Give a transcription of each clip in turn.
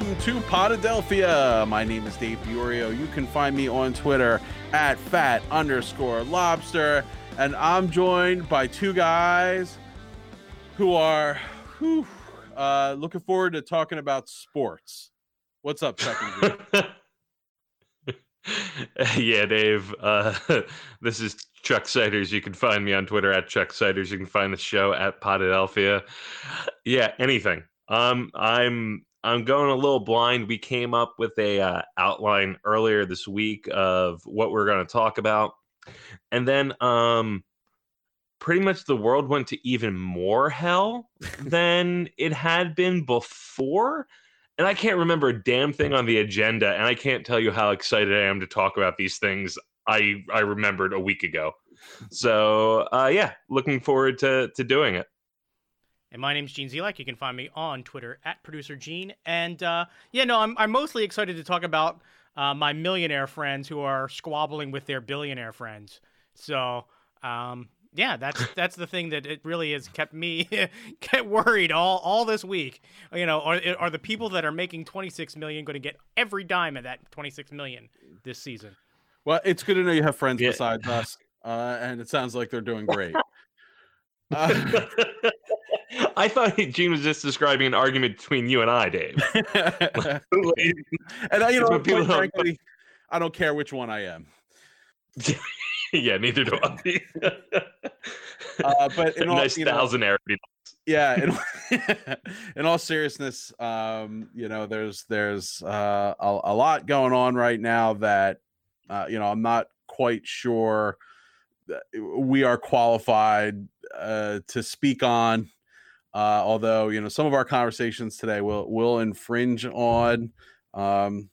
Welcome to Potadelphia. My name is Dave Diorio. You can find me on Twitter at fat underscore lobster. And I'm joined by two guys who are whew, uh, looking forward to talking about sports. What's up, Chuck? yeah, Dave. Uh, this is Chuck Siders. You can find me on Twitter at Chuck Siders. You can find the show at Potadelphia. Yeah, anything. Um, I'm I'm going a little blind. We came up with a uh, outline earlier this week of what we're going to talk about, and then um, pretty much the world went to even more hell than it had been before. And I can't remember a damn thing on the agenda, and I can't tell you how excited I am to talk about these things. I I remembered a week ago. So uh, yeah, looking forward to to doing it. And my name's Gene Zelak. You can find me on Twitter at producer Gene. And uh, yeah, no, I'm I'm mostly excited to talk about uh, my millionaire friends who are squabbling with their billionaire friends. So um, yeah, that's that's the thing that it really has kept me get worried all all this week. You know, are are the people that are making 26 million going to get every dime of that 26 million this season? Well, it's good to know you have friends yeah. besides us, uh, and it sounds like they're doing great. Uh, I thought Gene was just describing an argument between you and I, Dave. and I, you know, quite frankly, I don't care which one I am. yeah, neither do I. uh, but in all, nice thousand know, Yeah, in, in, all seriousness, um, you know, there's there's uh, a, a, lot going on right now that uh, you know I'm not quite sure we are qualified uh, to speak on. Uh, although you know some of our conversations today will will infringe on um,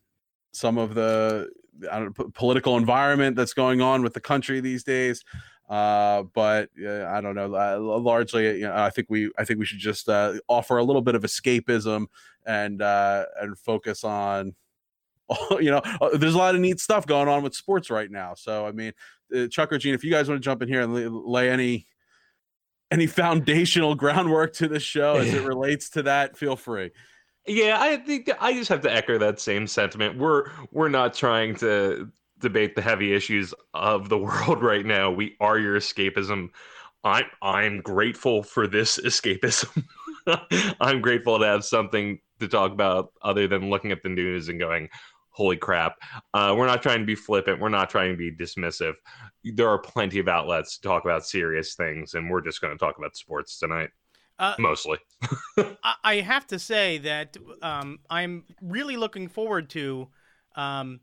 some of the know, political environment that's going on with the country these days. Uh, but uh, I don't know. Uh, largely, you know, I think we I think we should just uh, offer a little bit of escapism and uh, and focus on. You know, uh, there's a lot of neat stuff going on with sports right now. So, I mean, Chuck or Gene, if you guys want to jump in here and lay any any foundational groundwork to the show as it relates to that, feel free. Yeah, I think I just have to echo that same sentiment. We're we're not trying to debate the heavy issues of the world right now. We are your escapism. I'm I'm grateful for this escapism. I'm grateful to have something to talk about other than looking at the news and going, "Holy crap!" Uh, we're not trying to be flippant. We're not trying to be dismissive. There are plenty of outlets to talk about serious things, and we're just going to talk about sports tonight. Uh, Mostly. I have to say that um, I'm really looking forward to um,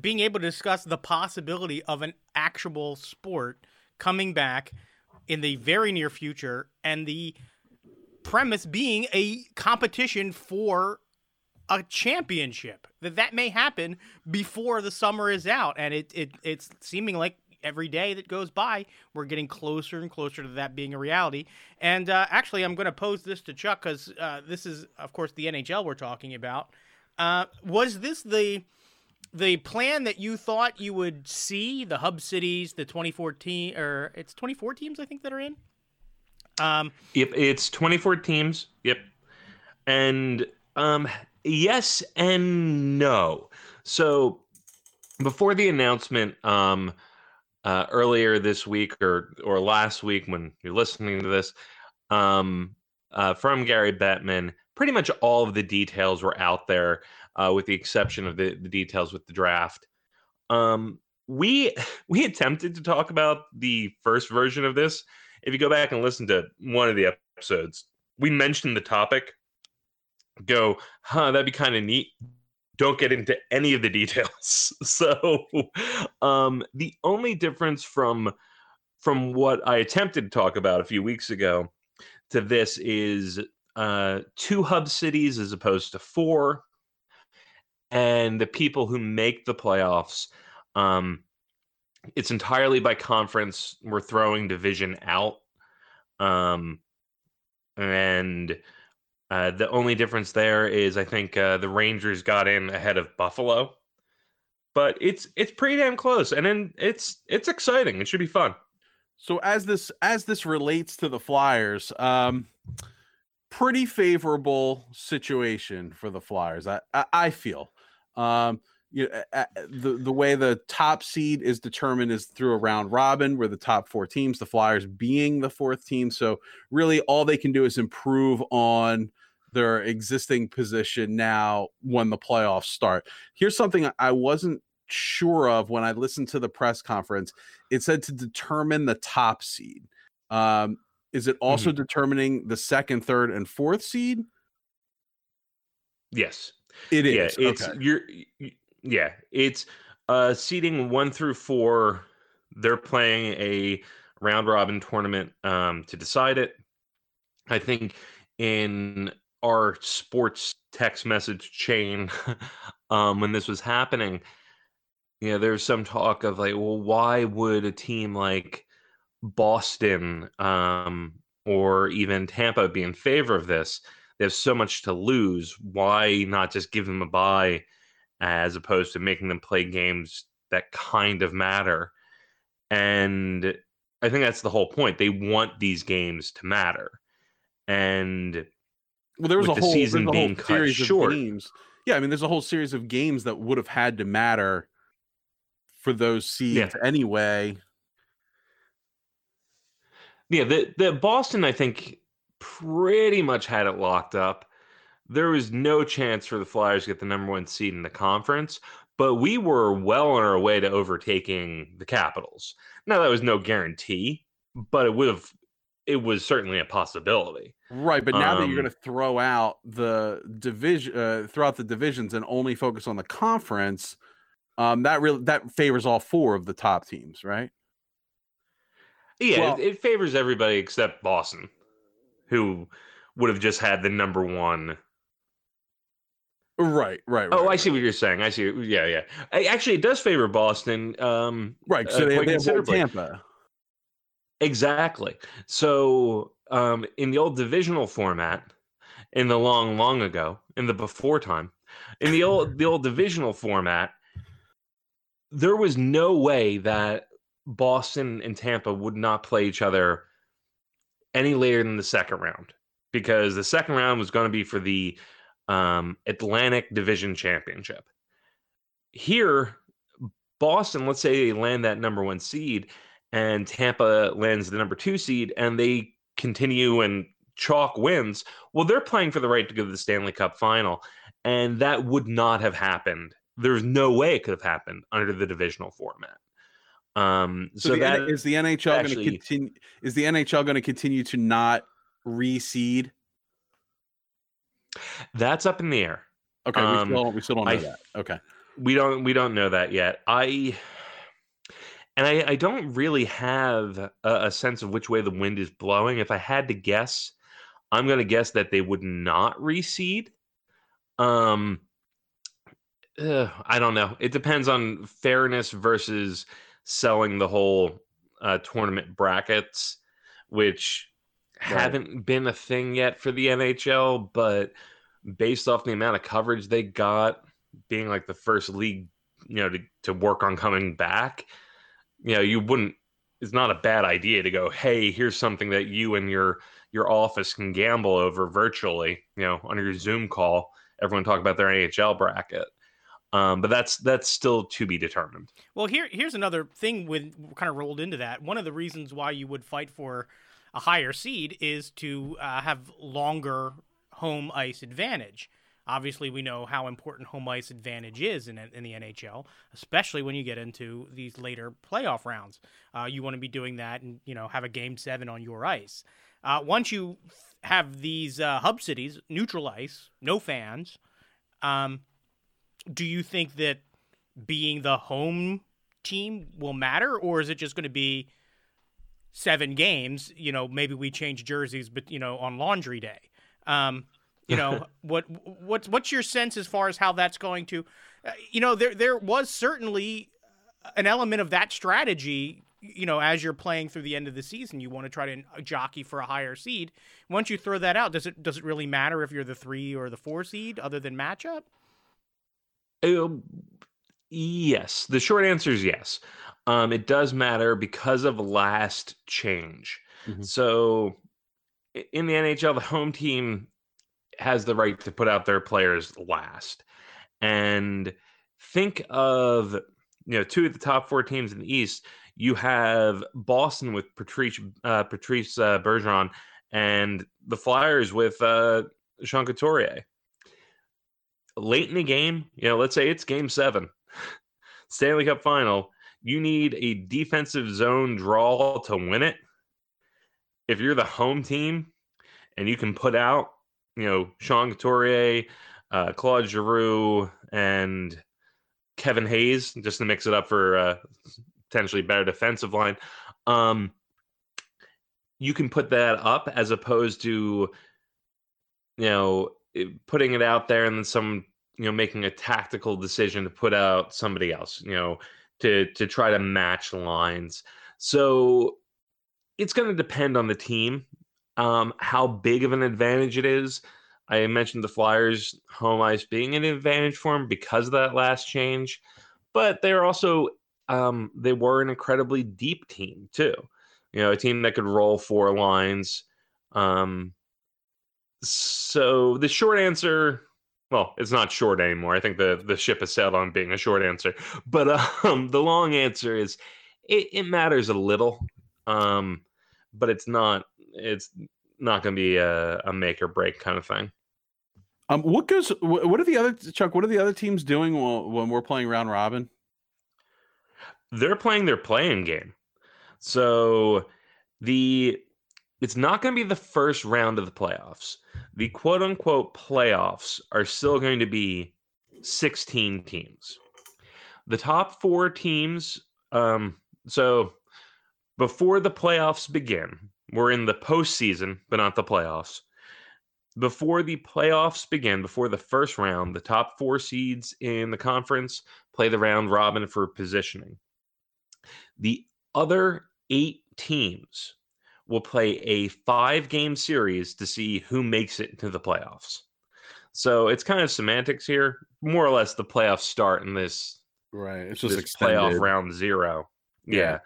being able to discuss the possibility of an actual sport coming back in the very near future, and the premise being a competition for a championship that that may happen before the summer is out and it, it it's seeming like every day that goes by, we're getting closer and closer to that being a reality. And uh, actually, I'm going to pose this to Chuck because uh, this is, of course, the NHL we're talking about. Uh, was this the the plan that you thought you would see? The hub cities, the 2014 or it's 24 teams, I think that are in. Um, yep, it's 24 teams. Yep, and um, yes and no. So before the announcement, um, uh, earlier this week or or last week when you're listening to this um, uh, from Gary Bettman. Pretty much all of the details were out there, uh, with the exception of the, the details with the draft. Um, we we attempted to talk about the first version of this. If you go back and listen to one of the episodes, we mentioned the topic. Go, huh? That'd be kind of neat don't get into any of the details. So um, the only difference from from what I attempted to talk about a few weeks ago to this is uh, two hub cities as opposed to four, and the people who make the playoffs. Um, it's entirely by conference. We're throwing division out, um, and uh, the only difference there is I think uh, the Rangers got in ahead of Buffalo, but it's it's pretty damn close, and then it's it's exciting. It should be fun. So as this as this relates to the Flyers, um, pretty favorable situation for the Flyers. I I, I feel. Um, you know, the the way the top seed is determined is through a round robin, where the top four teams, the Flyers being the fourth team. So really, all they can do is improve on their existing position now when the playoffs start. Here's something I wasn't sure of when I listened to the press conference. It said to determine the top seed. Um, is it also mm-hmm. determining the second, third, and fourth seed? Yes, it is. Yeah, it's okay. you're. Yeah, it's uh seeding one through four. They're playing a round robin tournament um, to decide it. I think in our sports text message chain um, when this was happening, you know, there's some talk of like, well, why would a team like Boston um, or even Tampa be in favor of this? They have so much to lose. Why not just give them a bye as opposed to making them play games that kind of matter? And I think that's the whole point. They want these games to matter. And well, there was a whole season being cut short. games. Yeah, I mean, there's a whole series of games that would have had to matter for those seeds yeah. anyway. Yeah, the the Boston, I think, pretty much had it locked up. There was no chance for the Flyers to get the number one seed in the conference, but we were well on our way to overtaking the Capitals. Now that was no guarantee, but it would have it was certainly a possibility. Right, but now um, that you're going to um throw out the division, uh, throw out the divisions, and only focus on the conference, um, that really that favors all four of the top teams, right? Yeah, well, it, it, favors everybody except Boston, who would have just had the number one. Right, right. right oh, I see what you're saying. I see. Yeah, yeah. I, actually, it does favor Boston. Um, right. So uh, they, they Tampa. Exactly. So um, in the old divisional format, in the long, long ago, in the before time, in the old the old divisional format, there was no way that Boston and Tampa would not play each other any later than the second round because the second round was going to be for the um, Atlantic Division Championship. Here, Boston, let's say they land that number one seed, and Tampa lands the number two seed, and they continue and chalk wins. Well, they're playing for the right to go to the Stanley Cup final, and that would not have happened. There's no way it could have happened under the divisional format. Um, so, so the, that is the NHL going to continue. Is the NHL going to continue to not reseed? That's up in the air. Okay, um, we still we still don't know I, that. Okay, we don't we don't know that yet. I and I, I don't really have a, a, sense of which way the wind is blowing. If I had to guess, I'm going to guess that they would not reseed. Um, uh, I don't know. It depends on fairness versus selling the whole uh, tournament brackets, which right. haven't been a thing yet for the NHL. But based off the amount of coverage they got, being like the first league, you know, to, to work on coming back you know you wouldn't it's not a bad idea to go hey here's something that you and your your office can gamble over virtually you know on your zoom call everyone talk about their nhl bracket um, but that's that's still to be determined well here here's another thing with kind of rolled into that one of the reasons why you would fight for a higher seed is to uh, have longer home ice advantage Obviously, we know how important home ice advantage is in, in the NHL, especially when you get into these later playoff rounds. Uh, you want to be doing that and you know have a game seven on your ice. Uh, once you have these uh, hub cities, neutral ice, no fans, um, do you think that being the home team will matter, or is it just going to be seven games? You know, maybe we change jerseys, but you know, on laundry day. Um, you know what what's what's your sense as far as how that's going to uh, you know there there was certainly an element of that strategy you know as you're playing through the end of the season you want to try to jockey for a higher seed once you throw that out does it does it really matter if you're the 3 or the 4 seed other than matchup um, yes the short answer is yes um, it does matter because of last change mm-hmm. so in the NHL, the home team has the right to put out their players last. And think of you know two of the top four teams in the East. You have Boston with Patrice uh, Patrice uh, Bergeron, and the Flyers with uh, Sean Couturier. Late in the game, you know, let's say it's Game Seven, Stanley Cup Final. You need a defensive zone draw to win it. If you're the home team and you can put out, you know, Sean Couturier, uh, Claude Giroux, and Kevin Hayes, just to mix it up for uh, potentially better defensive line. Um, you can put that up as opposed to, you know, putting it out there and then some, you know, making a tactical decision to put out somebody else, you know, to to try to match lines. So it's going to depend on the team, um, how big of an advantage it is. I mentioned the Flyers' home ice being an advantage for them because of that last change, but they're also um, they were an incredibly deep team too. You know, a team that could roll four lines. Um, so the short answer, well, it's not short anymore. I think the the ship has sailed on being a short answer. But um, the long answer is it, it matters a little, um, but it's not it's not going to be a, a make or break kind of thing. Um, what goes? What are the other Chuck? What are the other teams doing when we're playing round robin? They're playing their playing game. So the it's not going to be the first round of the playoffs. The quote unquote playoffs are still going to be 16 teams. The top four teams, um, so before the playoffs begin, we're in the postseason, but not the playoffs before the playoffs begin, before the first round, the top four seeds in the conference play the round robin for positioning. The other eight teams will play a five game series to see who makes it to the playoffs. So it's kind of semantics here. More or less, the playoffs start in this right. It's just this playoff round zero. Yeah. yeah.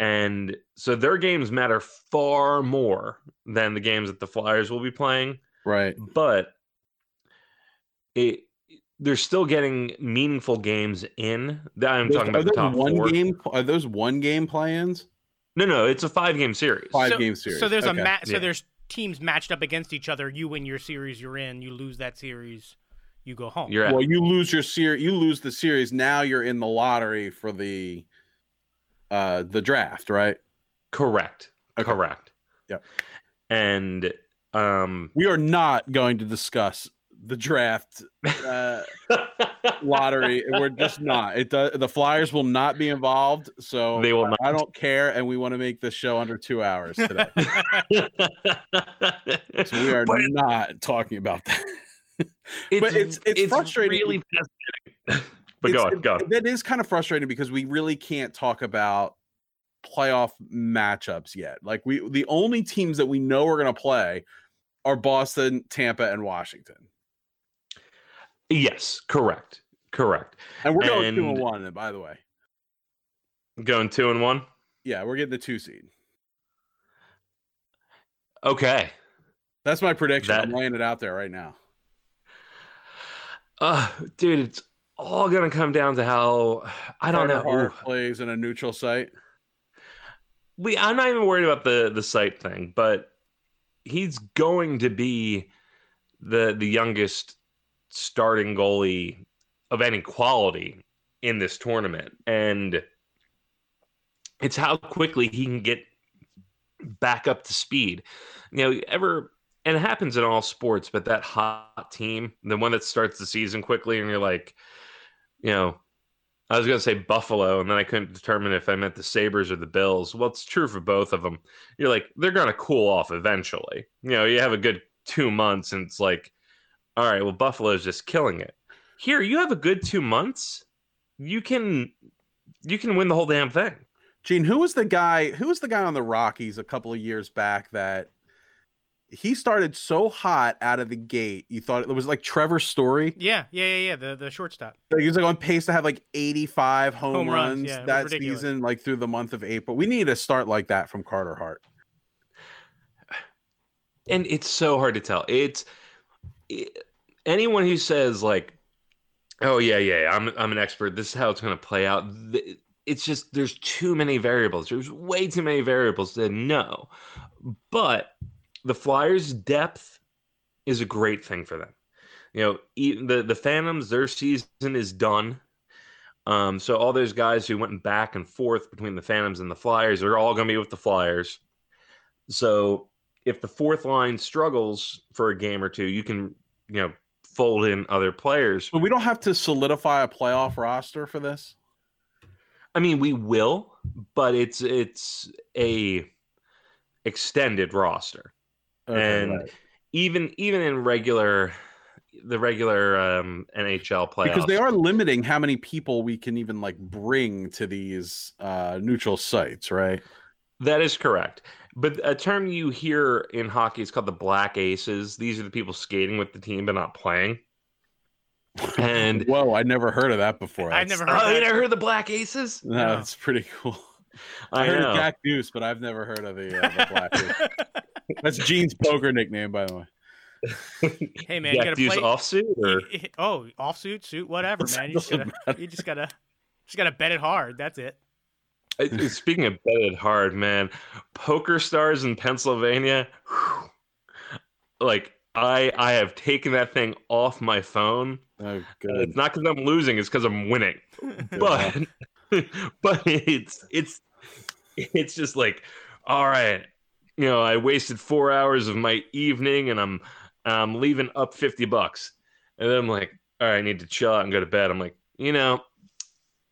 And so their games matter far more than the games that the Flyers will be playing Right. But it they're still getting meaningful games in. I'm talking about the top one four. game. Are those one game plans? No, no, it's a five game series. Five so, game series. So there's okay. a ma- so yeah. there's teams matched up against each other. You win your series, you're in. You lose that series, you go home. You're well, you lose your series. You lose the series. Now you're in the lottery for the uh the draft, right? Correct. Okay. Correct. Yep. And um, we are not going to discuss the draft uh, lottery. We're just not. It does. The Flyers will not be involved, so they will. Not. I don't care, and we want to make this show under two hours today. so we are but not talking about that. It's, but it's it's, it's frustrating. Really but go on, go on. That is kind of frustrating because we really can't talk about playoff matchups yet. Like we the only teams that we know are going to play are Boston, Tampa, and Washington. Yes, correct, correct. And we're going and two and one. By the way, going two and one. Yeah, we're getting the two seed. Okay, that's my prediction. That... I'm laying it out there right now. Uh, dude, it's all gonna come down to how I don't Carter know. Hart plays in a neutral site we I'm not even worried about the the site thing, but he's going to be the the youngest starting goalie of any quality in this tournament and it's how quickly he can get back up to speed. You know, ever and it happens in all sports, but that hot team, the one that starts the season quickly and you're like, you know, I was going to say Buffalo, and then I couldn't determine if I meant the Sabres or the Bills. Well, it's true for both of them. You're like, they're going to cool off eventually. You know, you have a good two months, and it's like, all right, well, Buffalo's just killing it. Here, you have a good two months. You can, you can win the whole damn thing. Gene, who was the guy? Who was the guy on the Rockies a couple of years back that he started so hot out of the gate. You thought it was like Trevor Story. Yeah, yeah, yeah, yeah. The the shortstop. He was like on pace to have like 85 home, home runs, runs yeah, that season, like through the month of April. We need a start like that from Carter Hart. and it's so hard to tell. It's it, anyone who says like, "Oh yeah, yeah, I'm I'm an expert. This is how it's going to play out." It's just there's too many variables. There's way too many variables to know. But the Flyers' depth is a great thing for them. You know, even the the Phantoms, their season is done. Um, so all those guys who went back and forth between the Phantoms and the Flyers are all going to be with the Flyers. So if the fourth line struggles for a game or two, you can you know fold in other players. But we don't have to solidify a playoff roster for this. I mean, we will, but it's it's a extended roster, okay, and right. even even in regular the regular um, NHL playoffs because they are limiting how many people we can even like bring to these uh, neutral sites, right? That is correct. But a term you hear in hockey is called the black aces. These are the people skating with the team but not playing. And whoa, I never heard of that before. I've never heard. Oh, you never heard of the black aces? No, no. that's pretty cool. I, I heard know. of Jack Deuce, but I've never heard of the, uh, the black ace. That's Gene's poker nickname, by the way. hey man, you, gotta play offsuit or oh offsuit suit whatever man. You just gotta you just gotta just gotta bet it hard. That's it. Speaking of bet it hard, man, PokerStars in Pennsylvania. Whew, like I I have taken that thing off my phone. Oh, uh, good. It's not because I'm losing; it's because I'm winning. but but it's it's it's just like, all right, you know, I wasted four hours of my evening, and I'm I'm leaving up 50 bucks. And then I'm like, all right, I need to chill out and go to bed. I'm like, you know,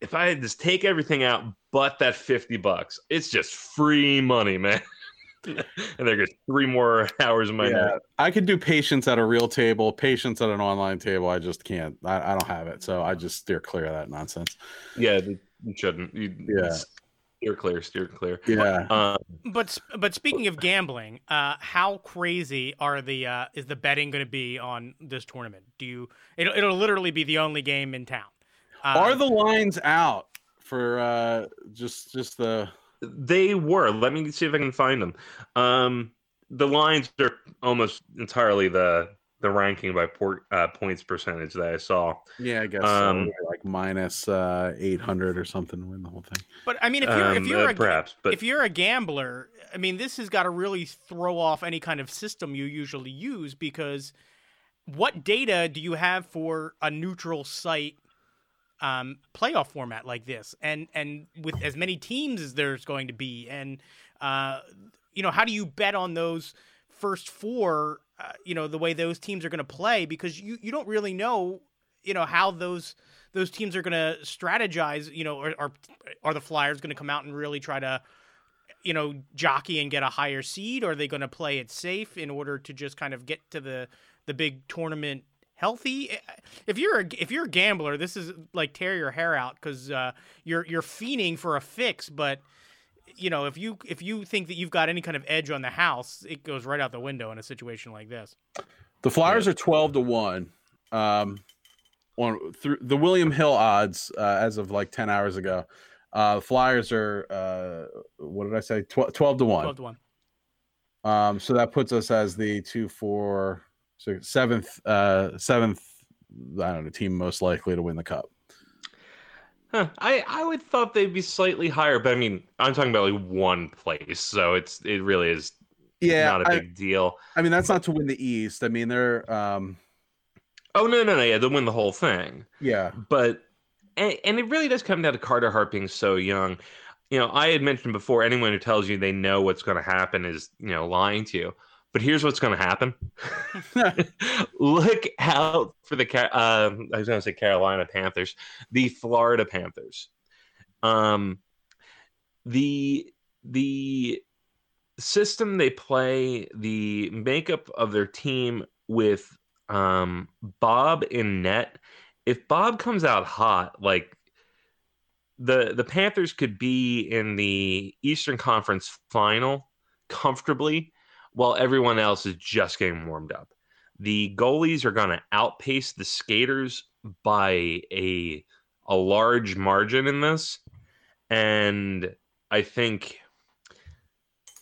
if I just take everything out but that 50 bucks, it's just free money, man. and there goes three more hours of my yeah, night. I could do patience at a real table, patience at an online table. I just can't. I, I don't have it. So I just steer clear of that nonsense. Yeah, you shouldn't. You, yeah steer clear, steer clear. Yeah. Um, but but speaking of gambling, uh, how crazy are the uh, is the betting going to be on this tournament? Do you? It'll, it'll literally be the only game in town. Um, are the lines out for uh, just just the? They were. Let me see if I can find them. Um, the lines are almost entirely the the ranking by port, uh, points percentage that I saw. Yeah, I guess um, so. like minus uh, eight hundred or something to win the whole thing. But I mean, if you're um, if you're uh, a, perhaps, but if you're a gambler, I mean, this has got to really throw off any kind of system you usually use because what data do you have for a neutral site um, playoff format like this, and and with as many teams as there's going to be, and uh, you know, how do you bet on those? first four, uh, you know, the way those teams are going to play because you, you don't really know, you know, how those those teams are going to strategize. You know, are, are are the Flyers going to come out and really try to, you know, jockey and get a higher seed? Or are they going to play it safe in order to just kind of get to the the big tournament healthy. If you're a, if you're a gambler, this is like tear your hair out because uh, you're you're fiending for a fix, but you know, if you if you think that you've got any kind of edge on the house, it goes right out the window in a situation like this. The Flyers yeah. are twelve to one. Um, on through the William Hill odds uh, as of like ten hours ago. Uh, Flyers are uh, what did I say? Tw- twelve to one. Twelve to one. Um, so that puts us as the two, four, six, seventh, uh, seventh. I don't know team most likely to win the cup. Huh. I I would thought they'd be slightly higher, but I mean, I'm talking about like one place, so it's it really is yeah not a big deal. I mean, that's not to win the East. I mean, they're um. Oh no no no yeah they'll win the whole thing. Yeah, but and, and it really does come down to Carter Hart being so young. You know, I had mentioned before, anyone who tells you they know what's going to happen is you know lying to you. But here's what's going to happen. Look out for the uh, I was going to say Carolina Panthers, the Florida Panthers. Um, the the system they play, the makeup of their team with um, Bob in net. If Bob comes out hot, like the the Panthers could be in the Eastern Conference final comfortably while everyone else is just getting warmed up. The goalies are going to outpace the skaters by a a large margin in this, and I think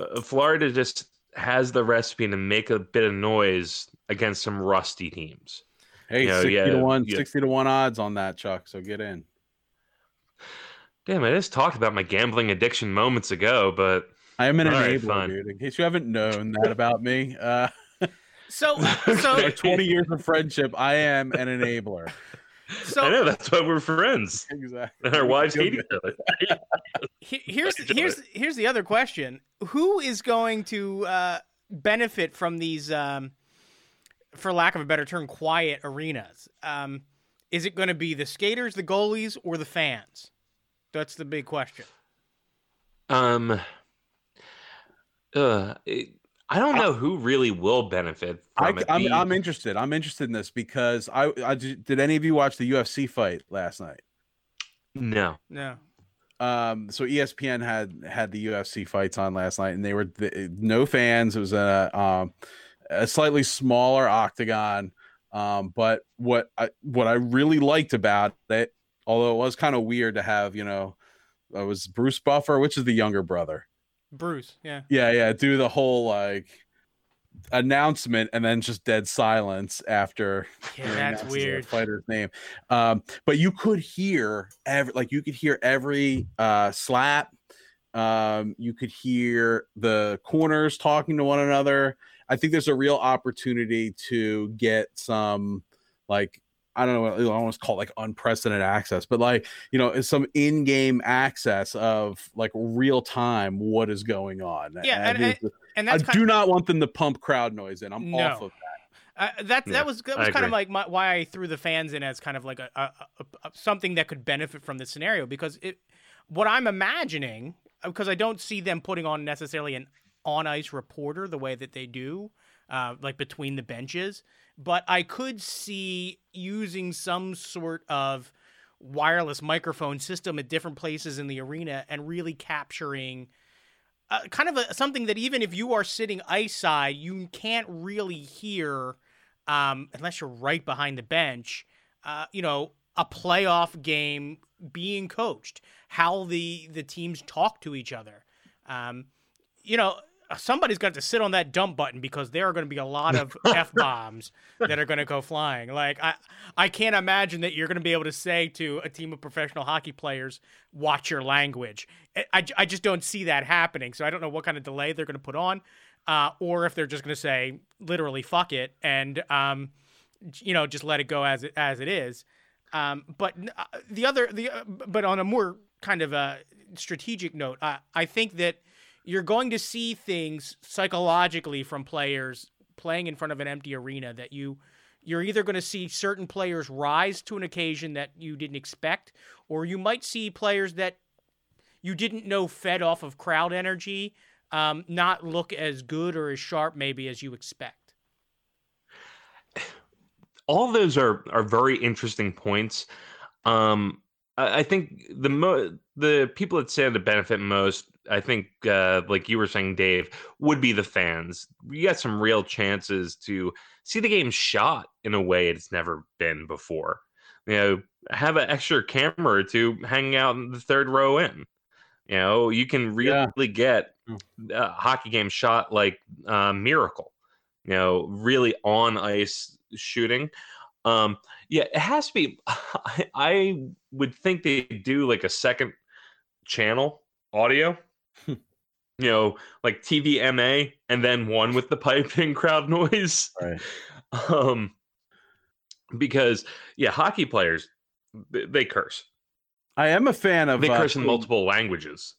uh, Florida just has the recipe to make a bit of noise against some rusty teams. Hey, You know, 60 yeah, to 1, yeah. 60 to 1 odds on that, Chuck. So get in. Damn, I just talked about my gambling addiction moments ago, but I am an All right, enabler, fine. dude. In case you haven't known that about me, uh, So so our 20 years of friendship, I am an enabler. I so know that's why we're friends. Exactly. And our wives hate each other. here's here's here's the other question: Who is going to uh, benefit from these, um, for lack of a better term, quiet arenas? Um, is it going to be the skaters, the goalies, or the fans? That's the big question. Um, uh, it, I don't know who really will benefit I, from it. I'm, The- I'm interested. I'm interested in this because I, I did any of you watch the UFC fight last night? no. No. Um, so ESPN had had the UFC fights on last night, and they were the, no fans. It was a um, a slightly smaller octagon. Um, but what I what I really liked about it, although it was kind of weird to have, you know, it was Bruce Buffer, which is the younger brother. Bruce, yeah. Yeah, yeah, do the whole like announcement and then just dead silence after Yeah, that's weird. fighter's name. Um, but you could hear every like you could hear every uh slap. Um, you could hear the corners talking to one another. I think there's a real opportunity to get some like I don't know what I almost call it like unprecedented access, but like you know, it's some in-game access of like real time what is going on. Yeah, and- it's- And I that's kind do not want them to pump crowd noise in. I'm No. off of Uh, that Yeah, that was that I was kind of like my, why I threw the fans in as kind of like a, a, a, a something that could benefit from the scenario because it what I'm imagining because I don't see them putting on necessarily an on ice reporter the way that they do uh, like between the benches but I could see using some sort of wireless microphone system at different places in the arena and really capturing uh, kind of a, something that even if you are sitting ice side, you can't really hear um, unless you're right behind the bench. Uh, you know, a playoff game being coached, how the the teams talk to each other. Um, you know, somebody's got to sit on that dump button because there are going to be a lot of f bombs that are going to go flying. Like I, I can't imagine that you're going to be able to say to a team of professional hockey players, "Watch your language." I, I, just don't see that happening. So I don't know what kind of delay they're going to put on, uh, or if they're just going to say literally "fuck it" and um, you know, just let it go as it as it is. Um, but uh, the other the uh, but on a more kind of a strategic note, I I think that you're going to see things psychologically from players playing in front of an empty arena that you you're either going to see certain players rise to an occasion that you didn't expect or you might see players that you didn't know fed off of crowd energy um, not look as good or as sharp maybe as you expect all those are are very interesting points. Um, I, I think the mo- the people that stand to benefit most, I think, uh, like you were saying, Dave, would be the fans. You got some real chances to see the game shot in a way it's never been before. You know, have an extra camera or two hanging out in the third row in. You know, you can Yeah. really get Mm. a hockey game shot like uh, Miracle. You know, really on ice shooting. Um, yeah, it has to be. I, I would think they do like a second channel audio. You know, like TVMA, and then one with the piping crowd noise. Right. Um, because yeah, hockey players they, they curse. I am a fan of They uh, curse in multiple languages.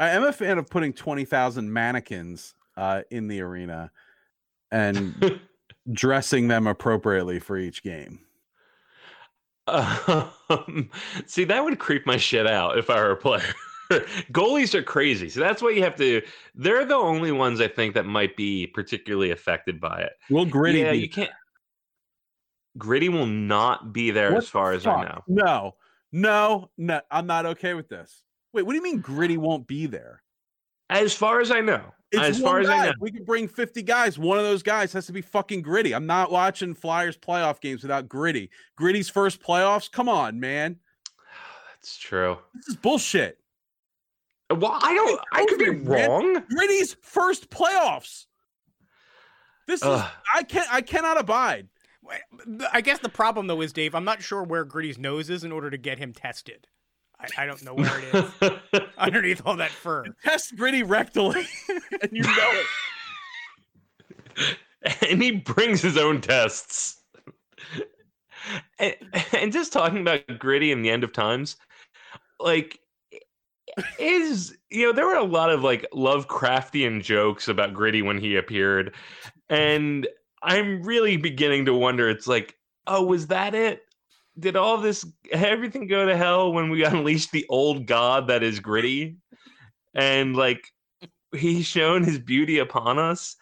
I am a fan of putting twenty thousand mannequins uh, in the arena and dressing them appropriately for each game. Um, see, that would creep my shit out if I were a player. Goalies are crazy. So that's what you have to. They're the only ones I think that might be particularly affected by it. Will Gritty? yeah, you can't. Gritty will not be there What as far the as I know. No, no, no. I'm not okay with this. Wait, what do you mean Gritty won't be there? As far as I know. It's as far as I know. We could bring 50 guys. One of those guys has to be fucking Gritty. I'm not watching Flyers playoff games without Gritty. Gritty's first playoffs. Come on, man. That's true. This is bullshit. Well, I don't. I could be over it, man. wrong. Gritty's first playoffs. This is Ugh. I can't I cannot abide. I guess the problem though is Dave. I'm not sure where Gritty's nose is in order to get him tested. I, I don't know where it is underneath all that fur. Test gritty rectally, and you know it. and he brings his own tests. and, and just talking about gritty and the end of times, like is you know there were a lot of like Lovecraftian jokes about gritty when he appeared, and I'm really beginning to wonder. It's like, oh, was that it? Did all this everything go to hell when we unleashed the old god that is gritty, and like he's shown his beauty upon us,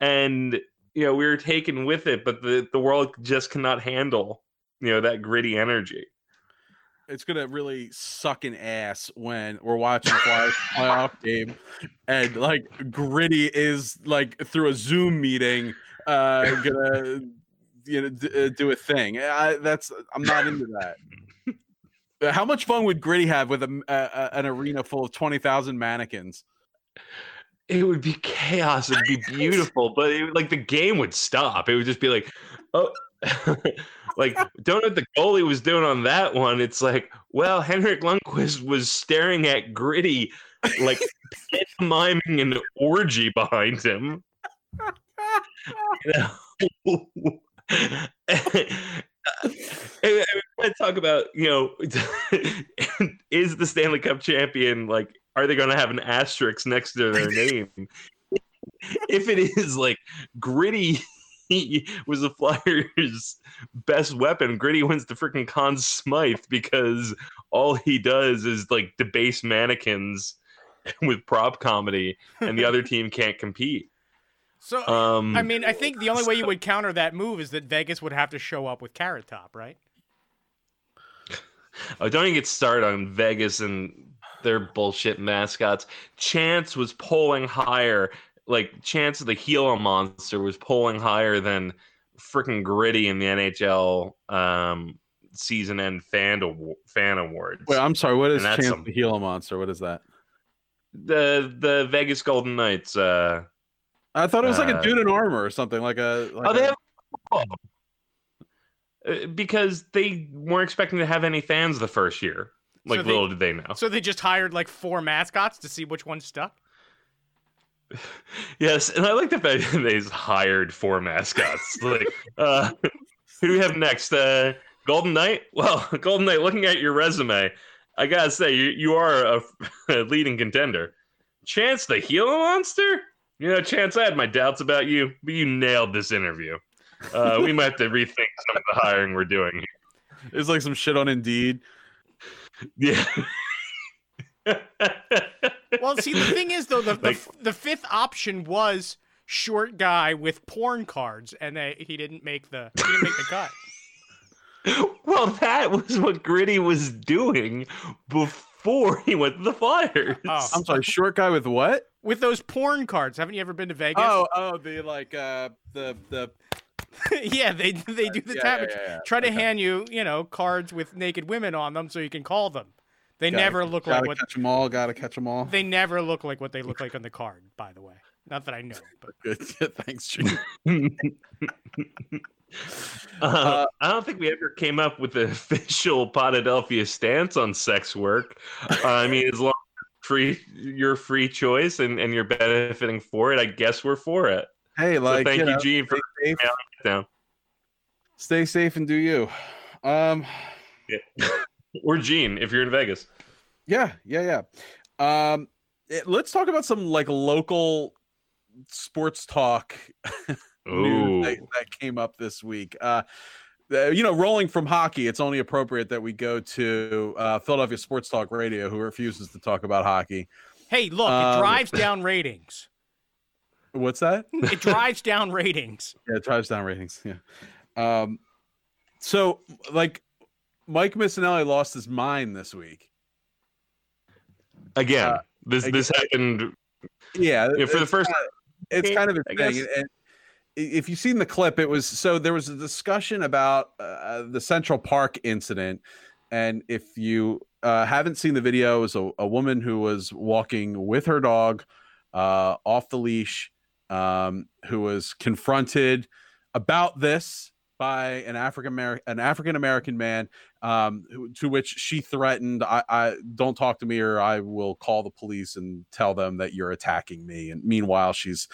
and you know we were taken with it, but the the world just cannot handle you know that gritty energy. It's gonna really suck an ass when we're watching Flyers playoff game, and like gritty is like through a Zoom meeting, uh, gonna you know d- uh, do a thing. I, that's I'm not into that. How much fun would Gritty have with a- a- an arena full of twenty thousand mannequins? It would be chaos. It'd be beautiful, but it, like the game would stop. It would just be like, oh, like don't know what the goalie was doing on that one. It's like, well, Henrik Lundqvist was staring at Gritty, like miming an orgy behind him. You know? I want to talk about, you know, is the Stanley Cup champion like? Are they going to have an asterisk next to their name? if it is like gritty was the Flyers' best weapon, gritty wins the freaking Conn Smythe because all he does is like debase mannequins with prop comedy, and the other team can't compete. So Um, I mean, I think the only way you would counter that move is that Vegas would have to show up with Carrot Top, right? Oh, don't even get started on Vegas and their bullshit mascots. Chance was polling higher. Like Chance, of the Gila monster, was polling higher than freaking Gritty in the NHL um, season end fan awa- fan awards. Wait, I'm sorry. What is Chance some- the Gila monster? What is that? the the Vegas Golden Knights. Uh, I thought it was like a Uh, dude in armor or something. Like a. Like oh, they a- have. oh. Uh, because they weren't expecting to have any fans the first year. Like So they- little did they know. So they just hired like four mascots to see which one stuck. Yes, and I like the fact that they hired four mascots. like, uh, who do we have next? Uh, Golden Knight. Well, Golden Knight. Looking at your resume, I gotta say you, you are a, a leading contender. Chance the Gila monster. You know, Chance, I had my doubts about you, but you nailed this interview. Uh, we might have to rethink some of the hiring we're doing. here. It's like some shit on Indeed. Yeah. Well, see, the thing is though, the the, Like- f- the fifth option was short guy with porn cards, and they, he didn't make the he didn't make the cut. well, that was what Gritty was doing before he went to the Flyers. Oh. I'm sorry, short guy with what? With those porn cards, haven't you ever been to Vegas? Oh, oh, the like uh the the yeah, they they do the yeah, tap. yeah, yeah, yeah. Try to Okay. hand you, you know, cards with naked women on them so you can call them. They Gotta- never look gotta like what catch them all. Gotta catch them all. they never look like what they look like on the card. By the way, not that I know, but Good. Thanks, Gene. Uh, I don't think we ever came up with the official Potadelphia stance on sex work. Uh, I mean, as long as free your free choice and, and you're benefiting for it, I guess we're for it. Hey, So like thank you, know, Gene, for stay safe, down. stay safe and do you. Um, Or Gene, if you're in Vegas. yeah, yeah, yeah. Um, it- let's talk about some like local sports talk news that, that came up this week. Uh, the- you know, rolling from hockey, it's only appropriate that we go to uh, Philadelphia Sports Talk Radio, who refuses to talk about hockey. hey, look, it Um, drives down ratings. What's that? It drives down ratings. Yeah, it drives down ratings. Yeah. Um, so like Mike Missanelli lost his mind this week. Again, Uh, this again- this happened Yeah, yeah, for the first kinda- it's kind of a thing. guess. And if you've seen the clip, it was so there was a discussion about uh, the Central Park incident, and if you uh, haven't seen the video, it was a, a woman who was walking with her dog uh, off the leash um, who was confronted about this by an African American an African American man um, to which she threatened I, I don't talk to me or I will call the police and tell them that you're attacking me. And meanwhile she's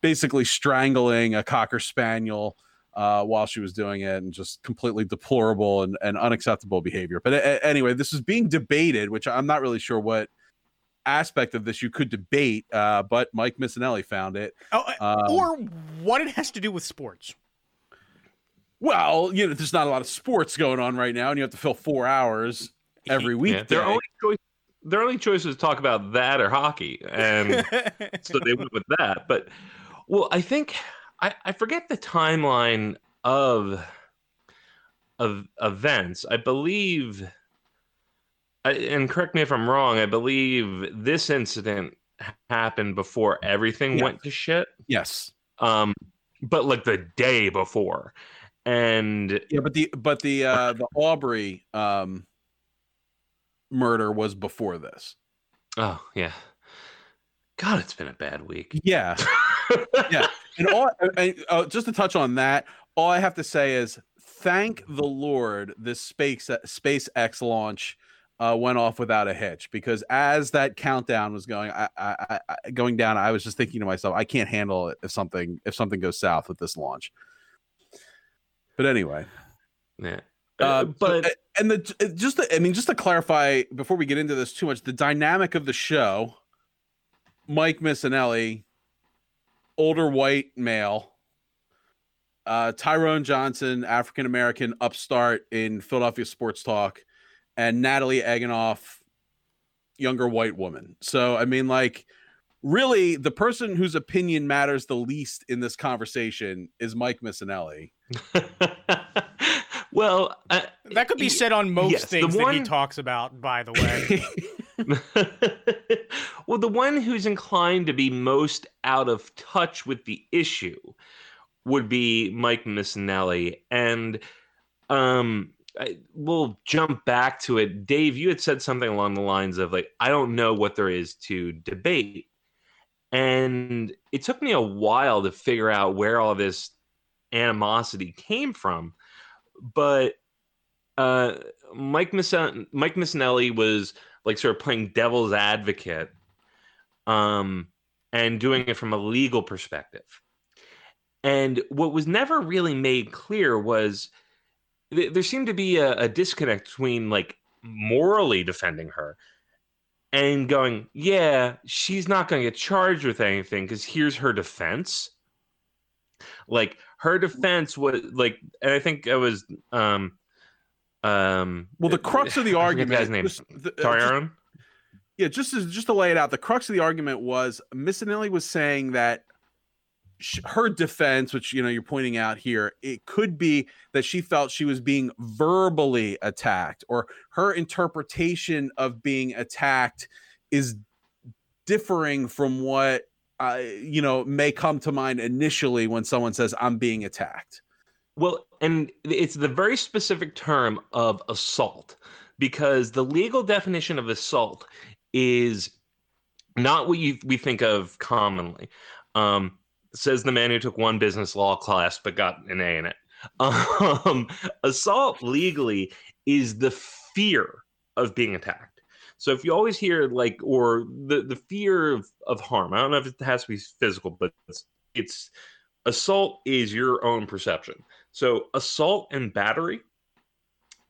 basically strangling a cocker spaniel uh, while she was doing it and just completely deplorable and, and unacceptable behavior. But a- anyway this is being debated which I'm not really sure what aspect of this you could debate uh, but Mike Missanelli found it. Oh, uh, Um, or what it has to do with sports. Well, you know, there's not a lot of sports going on right now, and you have to fill four hours every week. Yeah, their only choice, their only choice was to talk about that or hockey, and so they went with that. But well, I think I, I forget the timeline of of events. I believe, I, and correct me if I'm wrong. I believe this incident happened before everything Yeah. went to shit. yes, Um, but like the day before, and yeah, but the but the uh, the Arbery um, murder was before this. oh yeah, God, it's been a bad week. Yeah, yeah, and all and, uh, just to touch on that, all I have to say is thank the Lord this space SpaceX launch uh, went off without a hitch because as that countdown was going, I, I, I, going down, I was just thinking to myself, I can't handle it if something if something goes south with this launch. But anyway, Yeah. uh, Uh, but and the just to, I mean just to clarify before we get into this too much, the dynamic of the show, Mike Missanelli, older white male, uh, Tyrone Johnson, African American upstart in Philadelphia sports talk, and Natalie Egenolf, younger white woman. So I mean, like, really, the person whose opinion matters the least in this conversation is Mike Missanelli. well, I, that could be said on most Yes, the things that he talks about, by the way. well, the one who's inclined to be most out of touch with the issue would be Mike Missanelli. And um, I, we'll jump back to it. Dave, you had said something along the lines of, like, I don't know what there is to debate. And it took me a while to figure out where all this animosity came from. But uh, Mike Missin- Mike Missanelli was like sort of playing devil's advocate um, and doing it from a legal perspective. And what was never really made clear was th- there seemed to be a, a disconnect between like morally defending her and going, yeah, she's not going to get charged with anything because here's her defense. Like her defense was like, and I think it was, um, um, Well, the crux of the I forget the argument, guy's name. just- the- uh, Sorry, just- yeah, just as, just to lay it out, the crux of the argument was Missanelli was saying that her defense, which you know you're pointing out here, it could be that she felt she was being verbally attacked, or her interpretation of being attacked is differing from what uh, you know may come to mind initially when someone says I'm being attacked. Well, and it's the very specific term of assault because the legal definition of assault is not what you, we think of commonly. Um, says the man who took one business law class but got an A in it. Um, assault legally is the fear of being attacked. So if you always hear like, or the, the fear of, of harm, I don't know if it has to be physical, but it's, it's assault is your own perception. So assault and battery.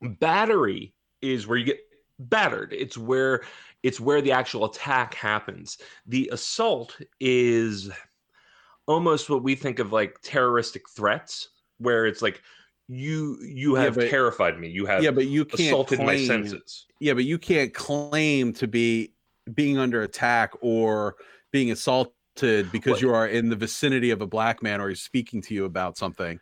Battery is where you get battered. It's where it's where the actual attack happens. The assault is almost what we think of like terroristic threats, where it's like you you Yeah, have but- terrified me. You have Yeah, but you can't assaulted my senses. Yeah, but you can't claim to be being under attack or being assaulted because Well- you are in the vicinity of a black man or he's speaking to you about something.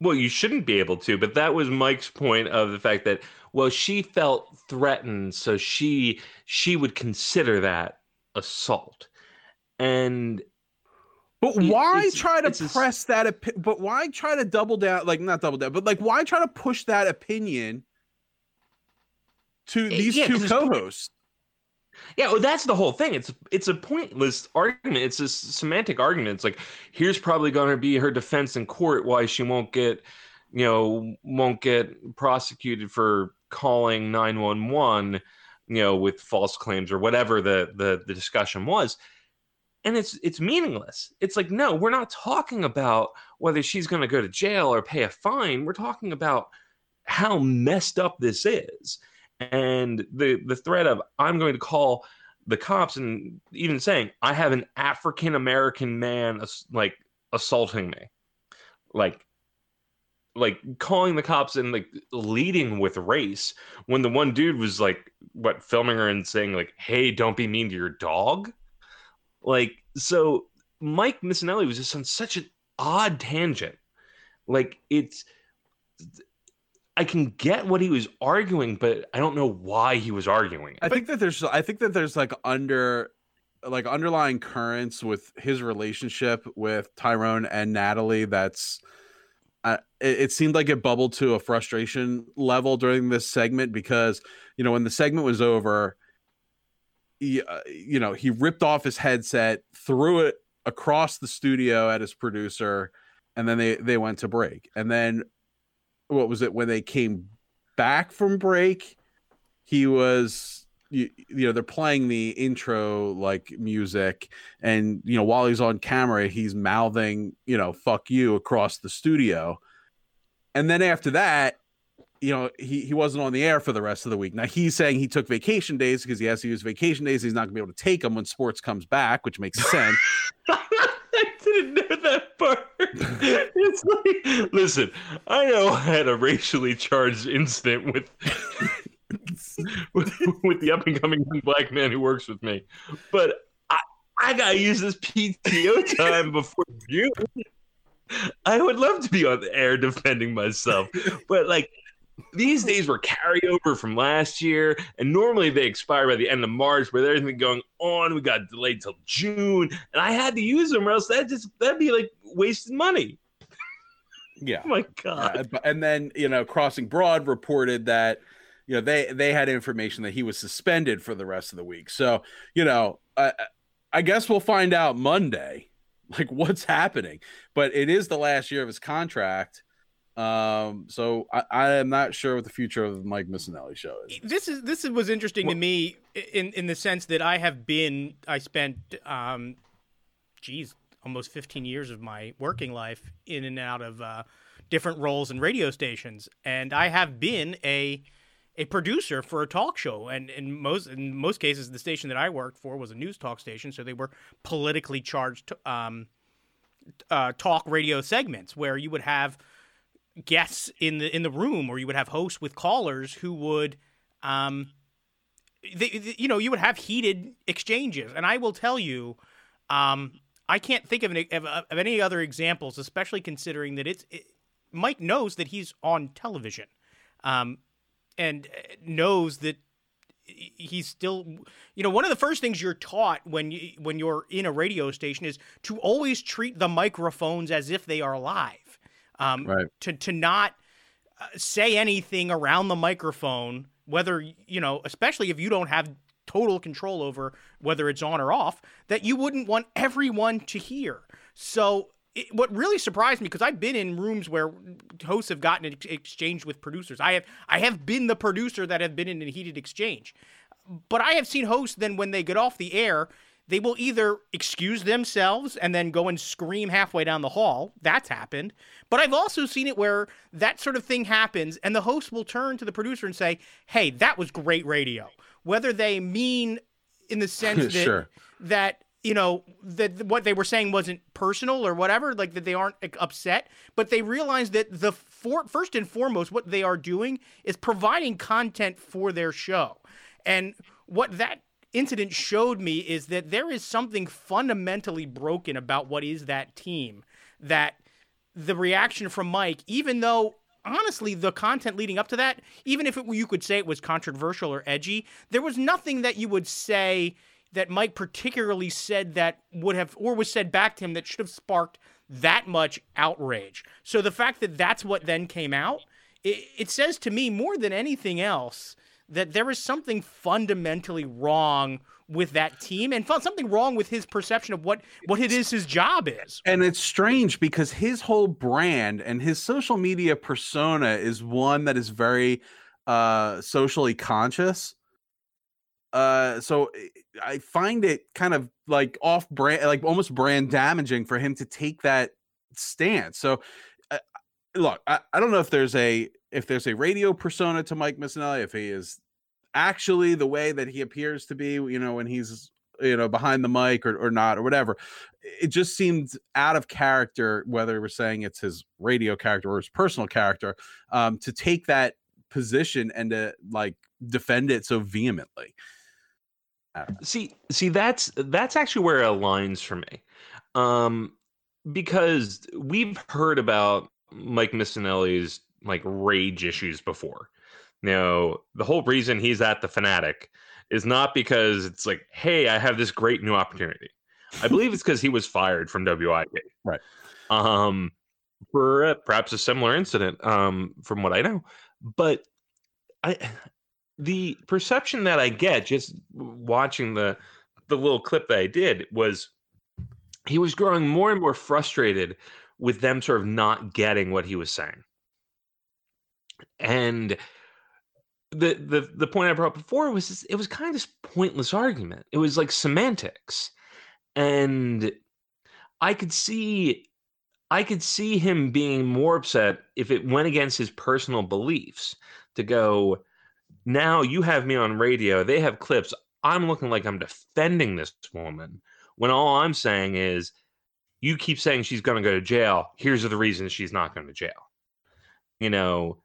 Well, you shouldn't be able to, but that was Mike's point of the fact that well, she felt threatened, so she she would consider that assault. And But why it's- try to it's a press that? Opi- but why try to double down? Like not double down, but like why try to push that opinion to Eh, these yeah, two co-hosts? Yeah, well, that's the whole thing. It's it's a pointless argument. It's a semantic argument. It's like here's probably going to be her defense in court why she won't get, you know, won't get prosecuted for calling nine one one, you know, with false claims or whatever the the the discussion was. And it's it's meaningless. It's like no, we're not talking about whether she's going to go to jail or pay a fine. We're talking about how messed up this is and the the threat of I'm going to call the cops and even saying I have an African American man like assaulting me, like like calling the cops and like leading with race when the one dude was like what filming her and saying like hey don't be mean to your dog like so mike missanelli was just on such an odd tangent like it's I can get what he was arguing, but I don't know why he was arguing. I think that there's I think that there's like under like underlying currents with his relationship with Tyrone and Natalie that's uh, it, seemed like it bubbled to a frustration level during this segment because you know when the segment was over uh, you know he ripped off his headset threw it across the studio at his producer and then they they went to break. And then what was it when they came back from break he was you, you know they're playing the intro like music and you know while he's on camera he's mouthing you know fuck you across the studio. And then after that you know he, he wasn't on the air for the rest of the week now he's saying he took vacation days because he has to use vacation days he's not going to be able to take them when sports comes back which makes sense I didn't know that part. it's like, listen, I know I had a racially charged incident with with, with the up and coming black man who works with me, but I I gotta use this PTO time before June. I would love to be on the air defending myself, but like these days were carryover from last year, and normally they expire by the end of March. With everything going on, we got delayed till June, and I had to use them, or else that just that'd be like wasted money. Yeah. oh my God. And then you know, Crossing Broad reported that you know they they had information that he was suspended for the rest of the week. So you know, uh, I guess we'll find out Monday, like what's happening. But it is the last year of his contract um, so I, I am not sure what the future of the Mike Missanelli show is. This is this was interesting well, to me in in the sense that I have been I spent um, geez, almost 15 years of my working life in and out of uh, different roles in radio stations, and I have been a a producer for a talk show. And in most in most cases the station that I worked for was a news talk station. So they were politically charged um, uh, talk radio segments where you would have guests in the in the room, or you would have hosts with callers who would, um, they, they, you know, you would have heated exchanges. And I will tell you, um, I can't think of, of, of, any other examples, especially considering that it's it, Mike knows that he's on television, um, and uh, knows that he's still you know one of the first things you're taught when you when you're in a radio station is to always treat the microphones as if they are live um, right. to to not uh, say anything around the microphone, whether you know, especially if you don't have total control over whether it's on or off, that you wouldn't want everyone to hear. So it, what really surprised me because I've been in rooms where hosts have gotten an exchange with producers. I have I have been the producer that have been in a heated exchange. But I have seen hosts then when they get off the air, they will either excuse themselves and then go and scream halfway down the hall. That's happened. But I've also seen it where that sort of thing happens and the host will turn to the producer and say, "Hey, that was great radio." Whether they mean in the sense that sure. that you know that what they were saying wasn't personal or whatever like that they aren't upset but they realize that the for, first and foremost what they are doing is providing content for their show and what that incident showed me is that there is something fundamentally broken about what is that team. That the reaction from Mike, even though honestly the content leading up to that, even if it, you could say it was controversial or edgy, there was nothing that you would say that Mike particularly said that would have or was said back to him that should have sparked that much outrage. So the fact that that's what then came out, it, it says to me more than anything else that there is something fundamentally wrong with that team and something wrong with his perception of what what it is his job is. And it's strange because his whole brand and his social media persona is one that is very uh socially conscious. Uh so I find it kind of like off brand like almost brand damaging for him to take that stance. So uh, look, I, I don't know if there's a if there's a radio persona to Mike Missanelli, if he is actually the way that he appears to be, you know, when he's you know behind the mic or, or not or whatever it just seemed out of character whether we're saying it's his radio character or his personal character um to take that position and to like defend it so vehemently. See see that's that's actually where it aligns for me um because we've heard about mike missanelli's like rage issues before now, the whole reason he's at the Fanatic is not because it's like, hey, I have this great new opportunity. I believe it's because he was fired from WIP. Right. Um, for uh, perhaps a similar incident, um, from what I know. But I, the perception that I get just watching the the little clip that I did was he was growing more and more frustrated with them sort of not getting what he was saying. And the the the point I brought before was it was kind of this pointless argument. It was like semantics, and I could see I could see him being more upset if it went against his personal beliefs. To go now, you have me on radio. They have clips. I'm looking like I'm defending this woman when all I'm saying is you keep saying she's going to go to jail. Here's the reasons she's not going to jail. You know,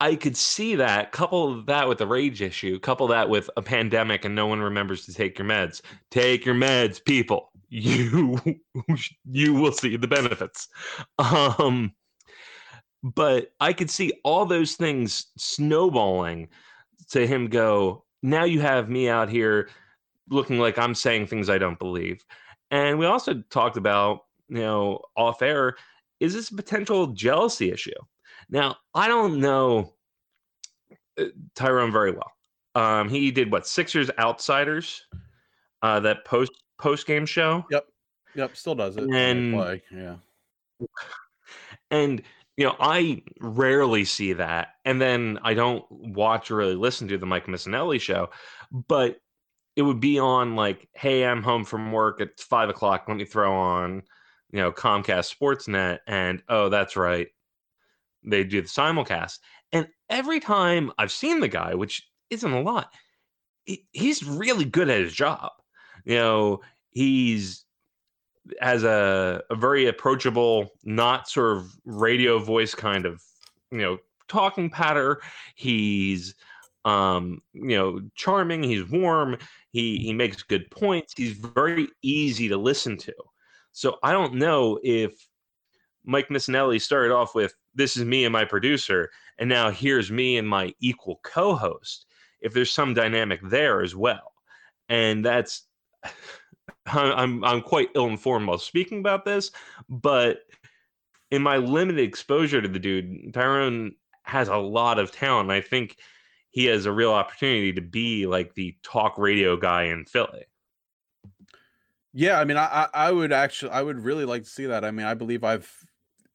I could see that. Couple that with the rage issue. Couple that with a pandemic and no one remembers to take your meds. Take your meds, people. You you will see the benefits. Um, but I could see all those things snowballing to him. Go now. You have me out here looking like I'm saying things I don't believe. And we also talked about you know off air. Is this a potential jealousy issue? Now, I don't know uh, Tyrone very well. Um, he did what Sixers Outsiders, uh, that post post game show. Yep, yep, still does it. And play. yeah, and you know I rarely see that, and then I don't watch or really listen to the Mike Missanelli show, but it would be on like, hey, I'm home from work at five o'clock. Let me throw on, you know, Comcast Sportsnet, and oh, that's right, they do the simulcast. And every time I've seen the guy, which isn't a lot, he, he's really good at his job. You know, he's has a, a very approachable, not sort of radio voice kind of, you know, talking patter. He's um, you know, charming, he's warm, he he makes good points, he's very easy to listen to. So I don't know if Mike Missanelli started off with this is me and my producer, and now here's me and my equal co-host. If there's some dynamic there as well, and that's I'm I'm quite ill-informed while speaking about this, but in my limited exposure to the dude, Tyrone has a lot of talent. I think he has a real opportunity to be like the talk radio guy in Philly. Yeah, I mean, I I would actually I would really like to see that. I mean, I believe I've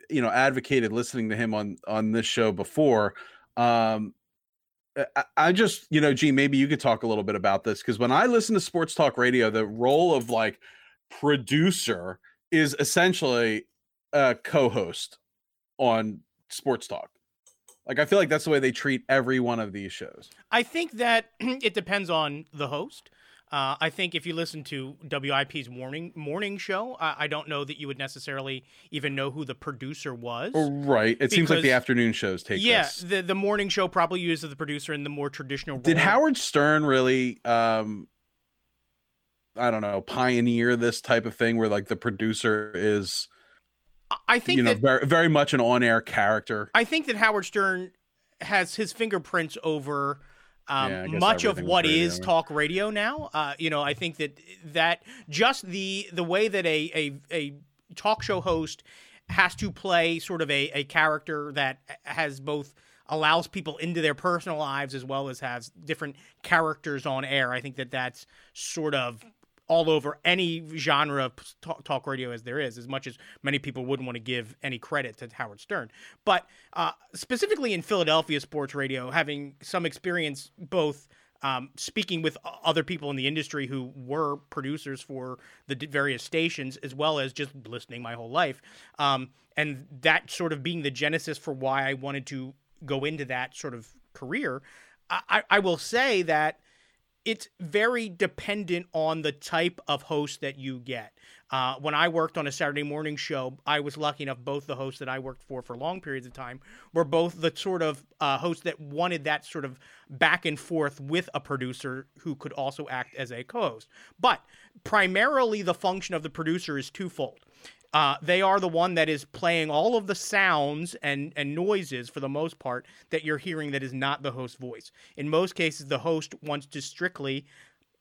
you know advocated listening to him on on this show before um I, I just you know gee maybe you could talk a little bit about this because when i listen to sports talk radio the role of like producer is essentially a co-host on sports talk. Like i feel like that's the way they treat every one of these shows. I think that it depends on the host uh, I think if you listen to WIP's morning morning show, I, I, don't know that you would necessarily even know who the producer was. Oh, right. It because, seems like the afternoon shows take. Yeah, this. the the morning show probably uses the producer in the more traditional. Role. Did Howard Stern really? Um, I don't know, pioneer this type of thing where like the producer is. I think you know that, very very much an on air character. I think that Howard Stern has his fingerprints over um, yeah, much of what is talk radio now. Uh, you know, I think that that just the the way that a a, a talk show host has to play sort of a, a character that has both allows people into their personal lives as well as has different characters on air. I think that that's sort of all over any genre of talk, radio as there is, as much as many people wouldn't want to give any credit to Howard Stern. But uh, specifically in Philadelphia sports radio, having some experience both. Um, speaking with other people in the industry who were producers for the various stations, as well as just listening my whole life, um, and that sort of being the genesis for why I wanted to go into that sort of career. I, I will say that it's very dependent on the type of host that you get. Uh, when I worked on a Saturday morning show, I was lucky enough both the hosts that I worked for for long periods of time were both the sort of uh, hosts that wanted that sort of back and forth with a producer who could also act as a co-host. But primarily, the function of the producer is twofold. Uh, they are the one that is playing all of the sounds and, and noises for the most part that you're hearing that is not the host's voice. In most cases, the host wants to strictly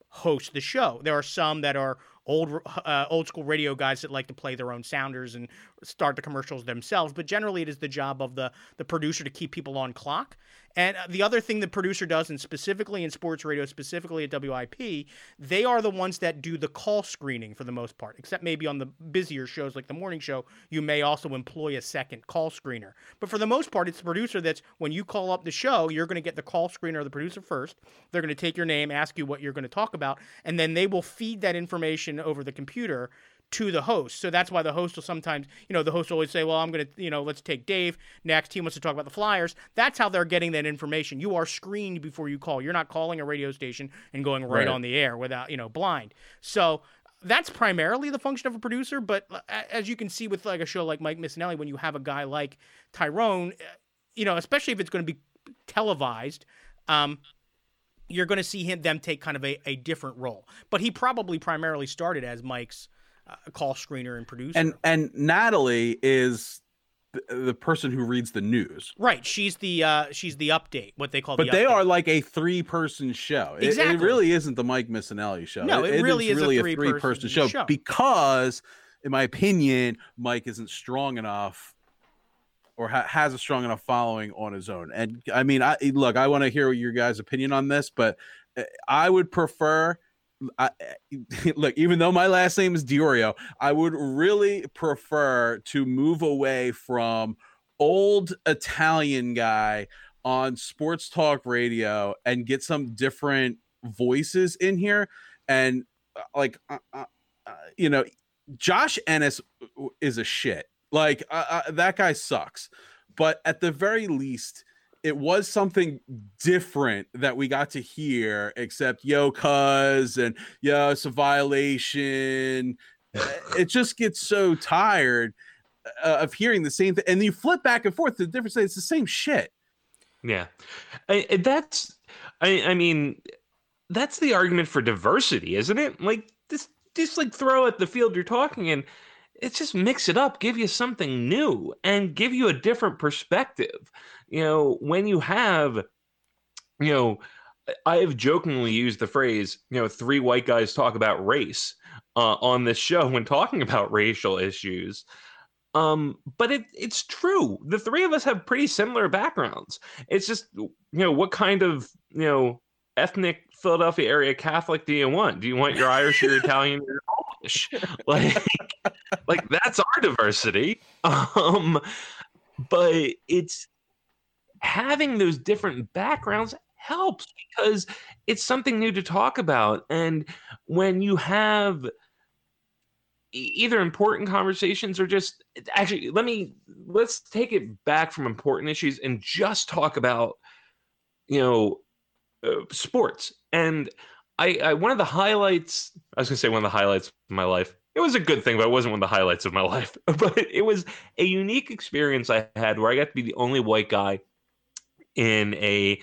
host the show. There are some that are old uh, old school radio guys that like to play their own sounders and start the commercials themselves. But generally, it is the job of the the producer to keep people on clock. And uh, the other thing the producer does, and specifically in sports radio, specifically at WIP, they are the ones that do the call screening for the most part, except maybe on the busier shows like the morning show, you may also employ a second call screener. But for the most part, it's the producer that's when you call up the show, you're going to get the call screener of the producer first. They're going to take your name, ask you what you're going to talk about, and then they will feed that information over the computer to the host. So that's why the host will sometimes, you know, the host will always say, well, I'm going to, you know, let's take Dave. Next, he wants to talk about the Flyers. That's how they're getting that information. You are screened before you call. You're not calling a radio station and going right, right. on the air without, you know, blind. So that's primarily the function of a producer. But as you can see with like a show like Mike Missanelli, when you have a guy like Tyrone, uh, you know, especially if it's going to be televised, um, you're going to see him them take kind of a, a different role. But he probably primarily started as Mike's uh, call screener and producer. And and Natalie is the, the, person who reads the news. Right. She's the uh she's the update, what they call But the they update. are like a three person show. Exactly. It, it, really isn't the Mike Missanelli show. No, it, it really is, is really a three person show, show because in my opinion, Mike isn't strong enough or ha- has a strong enough following on his own. And I mean, I look, I want to hear your guys' opinion on this, but uh, I would prefer I, look, even though my last name is Diorio, I would really prefer to move away from old Italian guy on sports talk radio and get some different voices in here. And uh, like, uh, uh, uh, you know, Josh Innes is a shit. Like, uh, uh, that guy sucks. But at the very least, it was something different that we got to hear, except yo, cuz and yo, it's a violation. it just gets so tired uh, of hearing the same thing, and you flip back and forth. The difference is it's the same shit. Yeah, I, that's. I, I mean, that's the argument for diversity, isn't it? Like just just like throw at the field you're talking in it's just mix it up, give you something new, and give you a different perspective. You know, when you have, you know, I have jokingly used the phrase, you know, three white guys talk about race uh, on this show when talking about racial issues. Um, but it it's true. The three of us have pretty similar backgrounds. It's just you know what kind of you know ethnic Philadelphia area Catholic do you want? Do you want your Irish, your Italian, your Polish? Like, like that's our diversity. Um, but it's having those different backgrounds helps because it's something new to talk about. And when you have either important conversations or just actually let me let's take it back from important issues and just talk about you know uh, sports and I, I one of the highlights i was going to say one of the highlights of my life it was a good thing but it wasn't one of the highlights of my life. But it was a unique experience i had where i got to be the only white guy in a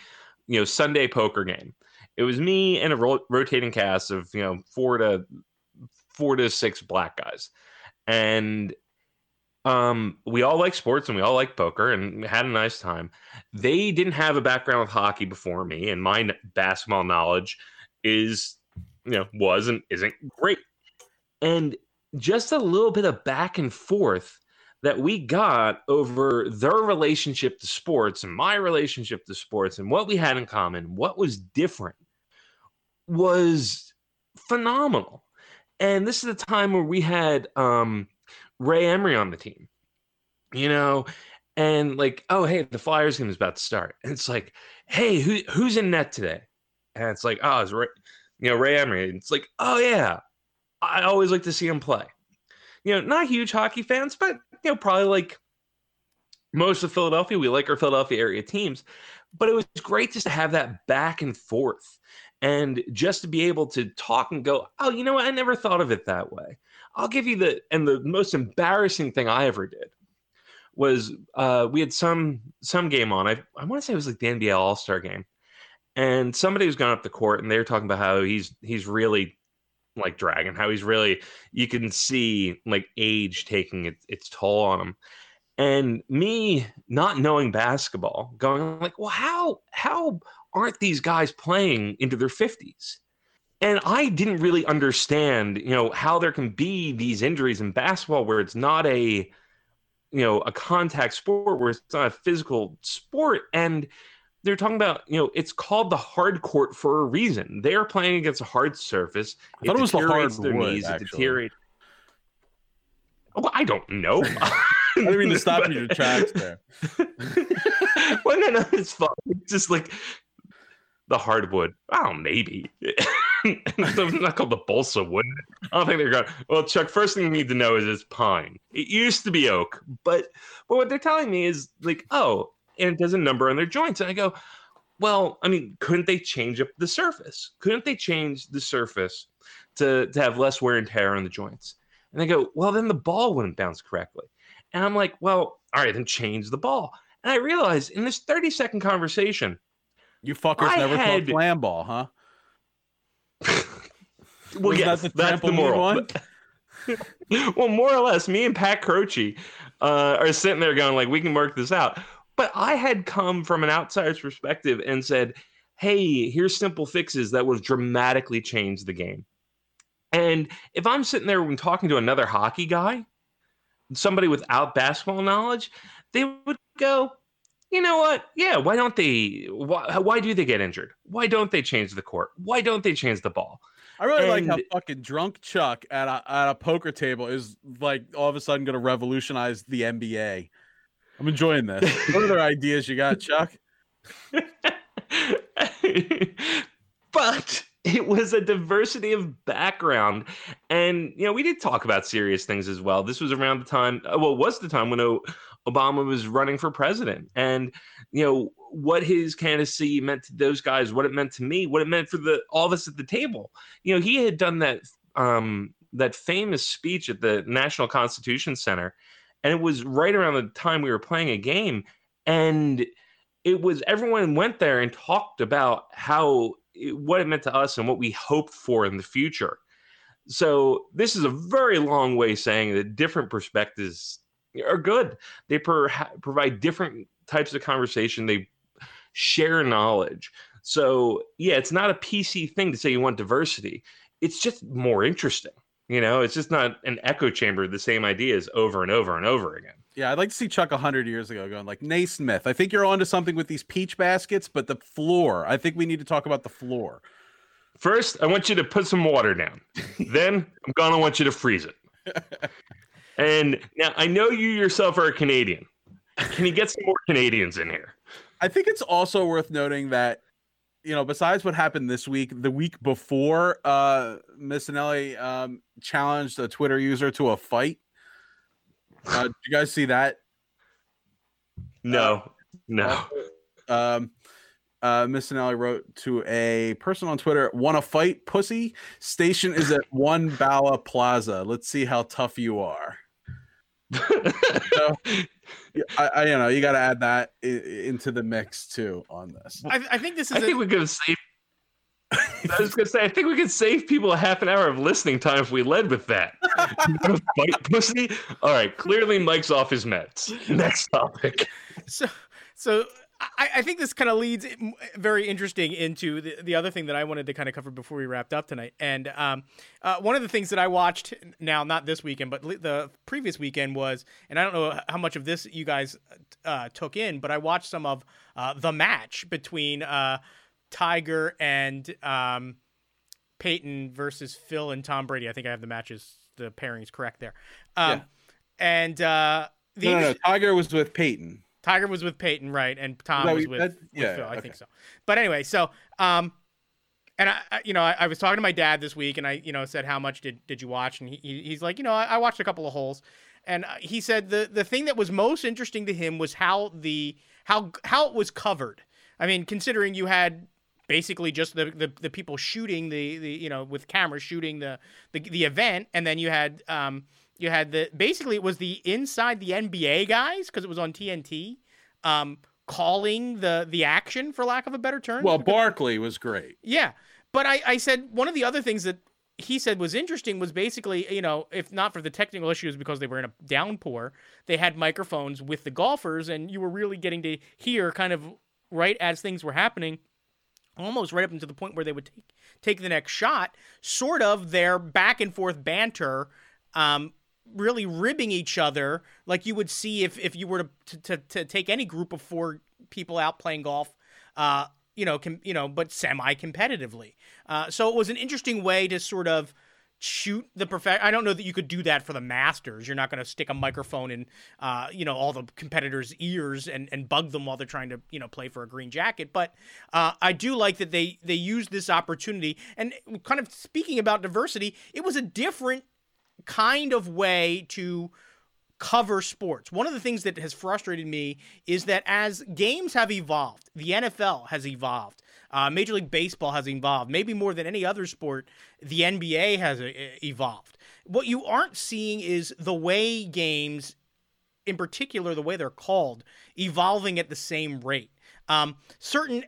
you know sunday poker game. It was me and a ro- rotating cast of you know four to four to six black guys. And um we all like sports and we all like poker and had a nice time. They didn't have a background with hockey before me and my basketball knowledge is you know was and isn't great and just a little bit of back and forth that we got over their relationship to sports and my relationship to sports and what we had in common, what was different, was phenomenal. And this is the time where we had um, Ray Emery on the team, you know, and like, oh, hey, the Flyers game is about to start. And it's like, hey, who, who's in net today? And it's like, oh, it's Ray, you know, Ray Emery. And it's like, oh, yeah, I always like to see him play. You know, not huge hockey fans, but, you know, probably like most of Philadelphia, we like our Philadelphia area teams. But it was great just to have that back and forth and just to be able to talk and go, oh, you know what? I never thought of it that way. I'll give you the, and the most embarrassing thing I ever did was uh, we had some some game on. I I want to say it was like the NBA All Star game, and somebody was going up the court, and they were talking about how he's he's really like dragon, how he's really you can see like age taking its, its toll on him. And me not knowing basketball, going like, well, how how aren't these guys playing into their fifties? And I didn't really understand, you know, how there can be these injuries in basketball where it's not a you know a contact sport where it's not a physical sport and they're talking about you know it's called the hard court for a reason they are playing against a hard surface I thought it, was the hard their wood, knees actually. it deteriorates well, I don't know. I didn't mean to stop you in your tracks there. well, no, no, it's. It's just like the hardwood. Oh, maybe. it's not called the balsa wood. I don't think they're going. Well, Chuck, first thing you need to know is it's pine. It used to be oak, but but what they're telling me is like, oh, and it does a number on their joints, and I go, well, I mean, couldn't they change up the surface? Couldn't they change the surface to to have less wear and tear on the joints? And they go, well, then the ball wouldn't bounce correctly. And I'm like, well, all right, then change the ball. And I realized in this 30 second conversation, You fuckers I never had- thought slam ball, huh? well, yes, that the that's the moral. one? well, more or less, me and Pat Croce uh, are sitting there going like, we can work this out. But I had come from an outsider's perspective and said, hey, here's simple fixes that would dramatically change the game. And if I'm sitting there and talking to another hockey guy, somebody without basketball knowledge, they would go, you know what? Yeah, why don't they? Why, why do they get injured? Why don't they change the court? Why don't they change the ball? I really like how fucking drunk Chuck at a at a poker table is like all of a sudden going to revolutionize the NBA. I'm enjoying this. what other ideas you got, Chuck? but it was a diversity of background and you know we did talk about serious things as well this was around the time uh, well was the time when obama was running for president and you know what his candidacy meant to those guys what it meant to me what it meant for the all of us at the table you know he had done that um that famous speech at the national constitution center and it was right around the time we were playing a game and it was everyone went there and talked about how it- what it meant to us and what we hoped for in the future. So this is a very long way saying that different perspectives are good. They per- provide different types of conversation. They share knowledge. So yeah, it's not a PC thing to say you want diversity. It's just more interesting. You know, it's just not an echo chamber of the same ideas over and over and over again. Yeah, I'd like to see Chuck hundred years ago going like Naismith. I think you're onto something with these peach baskets, but the floor. I think we need to talk about the floor. First, I want you to put some water down. then I'm gonna want you to freeze it. and now I know you yourself are a Canadian. Can you get some more Canadians in here? I think it's also worth noting that you know, besides what happened this week, the week before, uh, Missanelli um, challenged a Twitter user to a fight. Uh, did you guys see that? No, no. Um, uh, Missanelli wrote to a person on Twitter, "Want to fight, pussy? Station is at One Bala Plaza. Let's see how tough you are." Yeah, I, I you know you got to add that into the mix too on this. I, I think this is. I think a, we could save. I was gonna say, I think we could save people a half an hour of listening time if we led with that. You wanna Fight pussy. All right, clearly Mike's off his meds. Next topic. so so I, I think this kind of leads very interesting into the, the other thing that I wanted to kind of cover before we wrapped up tonight. And um, uh, one of the things that I watched now, not this weekend, but the previous weekend was, and I don't know how much of this you guys uh, took in, but I watched some of uh, the match between uh, Tiger and um, Peyton versus Phil and Tom Brady. I think I have the matches, the pairings correct there. Um, yeah. And uh, the no, no, no, Tiger was with Peyton. Tiger was with Peyton, right? And Tom was with, that, yeah, with Phil. I think so. But anyway, so um, and I, you know, I, I, was talking to my dad this week, and I, you know, said how much did did you watch? And he, he's like, you know, I, I watched a couple of holes, and uh, he said the the thing that was most interesting to him was how the how how it was covered. I mean, considering you had basically just the, the, the people shooting the, the you know with cameras shooting the, the the event, and then you had um you had the basically it was the inside the NBA guys because it was on TNT, um, calling the the action for lack of a better term. Well, Barkley was great. Yeah, but I I said one of the other things that he said was interesting was basically you know if not for the technical issues because they were in a downpour, they had microphones with the golfers and you were really getting to hear kind of right as things were happening almost right up into the point where they would take take the next shot, sort of their back and forth banter um, really ribbing each other. Like you would see if if you were to to, to take any group of four people out playing golf uh you know com, you know but semi competitively uh so it was an interesting way to sort of shoot the perfect I don't know that you could do that for the masters. You're not going to stick a microphone in uh, you know all the competitors' ears and and bug them while they're trying to, you know, play for a green jacket, but uh, I do like that they they used this opportunity. And kind of speaking about diversity, it was a different kind of way to cover sports. One of the things that has frustrated me is that as games have evolved, the NFL has evolved, uh, Major League Baseball has evolved, maybe more than any other sport, the NBA has uh, evolved. What you aren't seeing is the way games, in particular, the way they're called, evolving at the same rate. Um, certain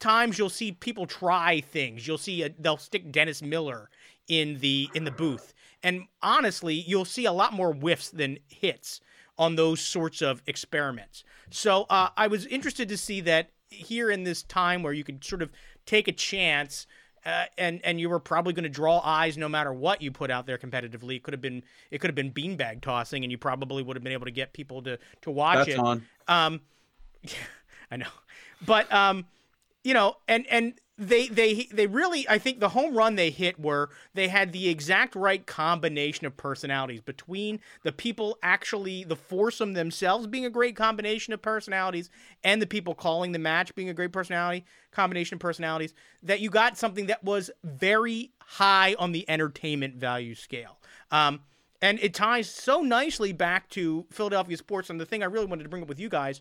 times you'll see people try things. You'll see a, they'll stick Dennis Miller in the in the booth and honestly, you'll see a lot more whiffs than hits on those sorts of experiments. So uh, I was interested to see that here in this time where you could sort of take a chance. Uh, and and you were probably going to draw eyes no matter what you put out there competitively. It could have been it could have been beanbag tossing, and you probably would have been able to get people to to watch That's it. On. Um, I know, but um, you know, and and they they they really I think the home run they hit were they had the exact right combination of personalities between the people actually the foursome themselves being a great combination of personalities and the people calling the match being a great personality combination of personalities that you got something that was very high on the entertainment value scale. Um, and it ties so nicely back to Philadelphia sports and the thing I really wanted to bring up with you guys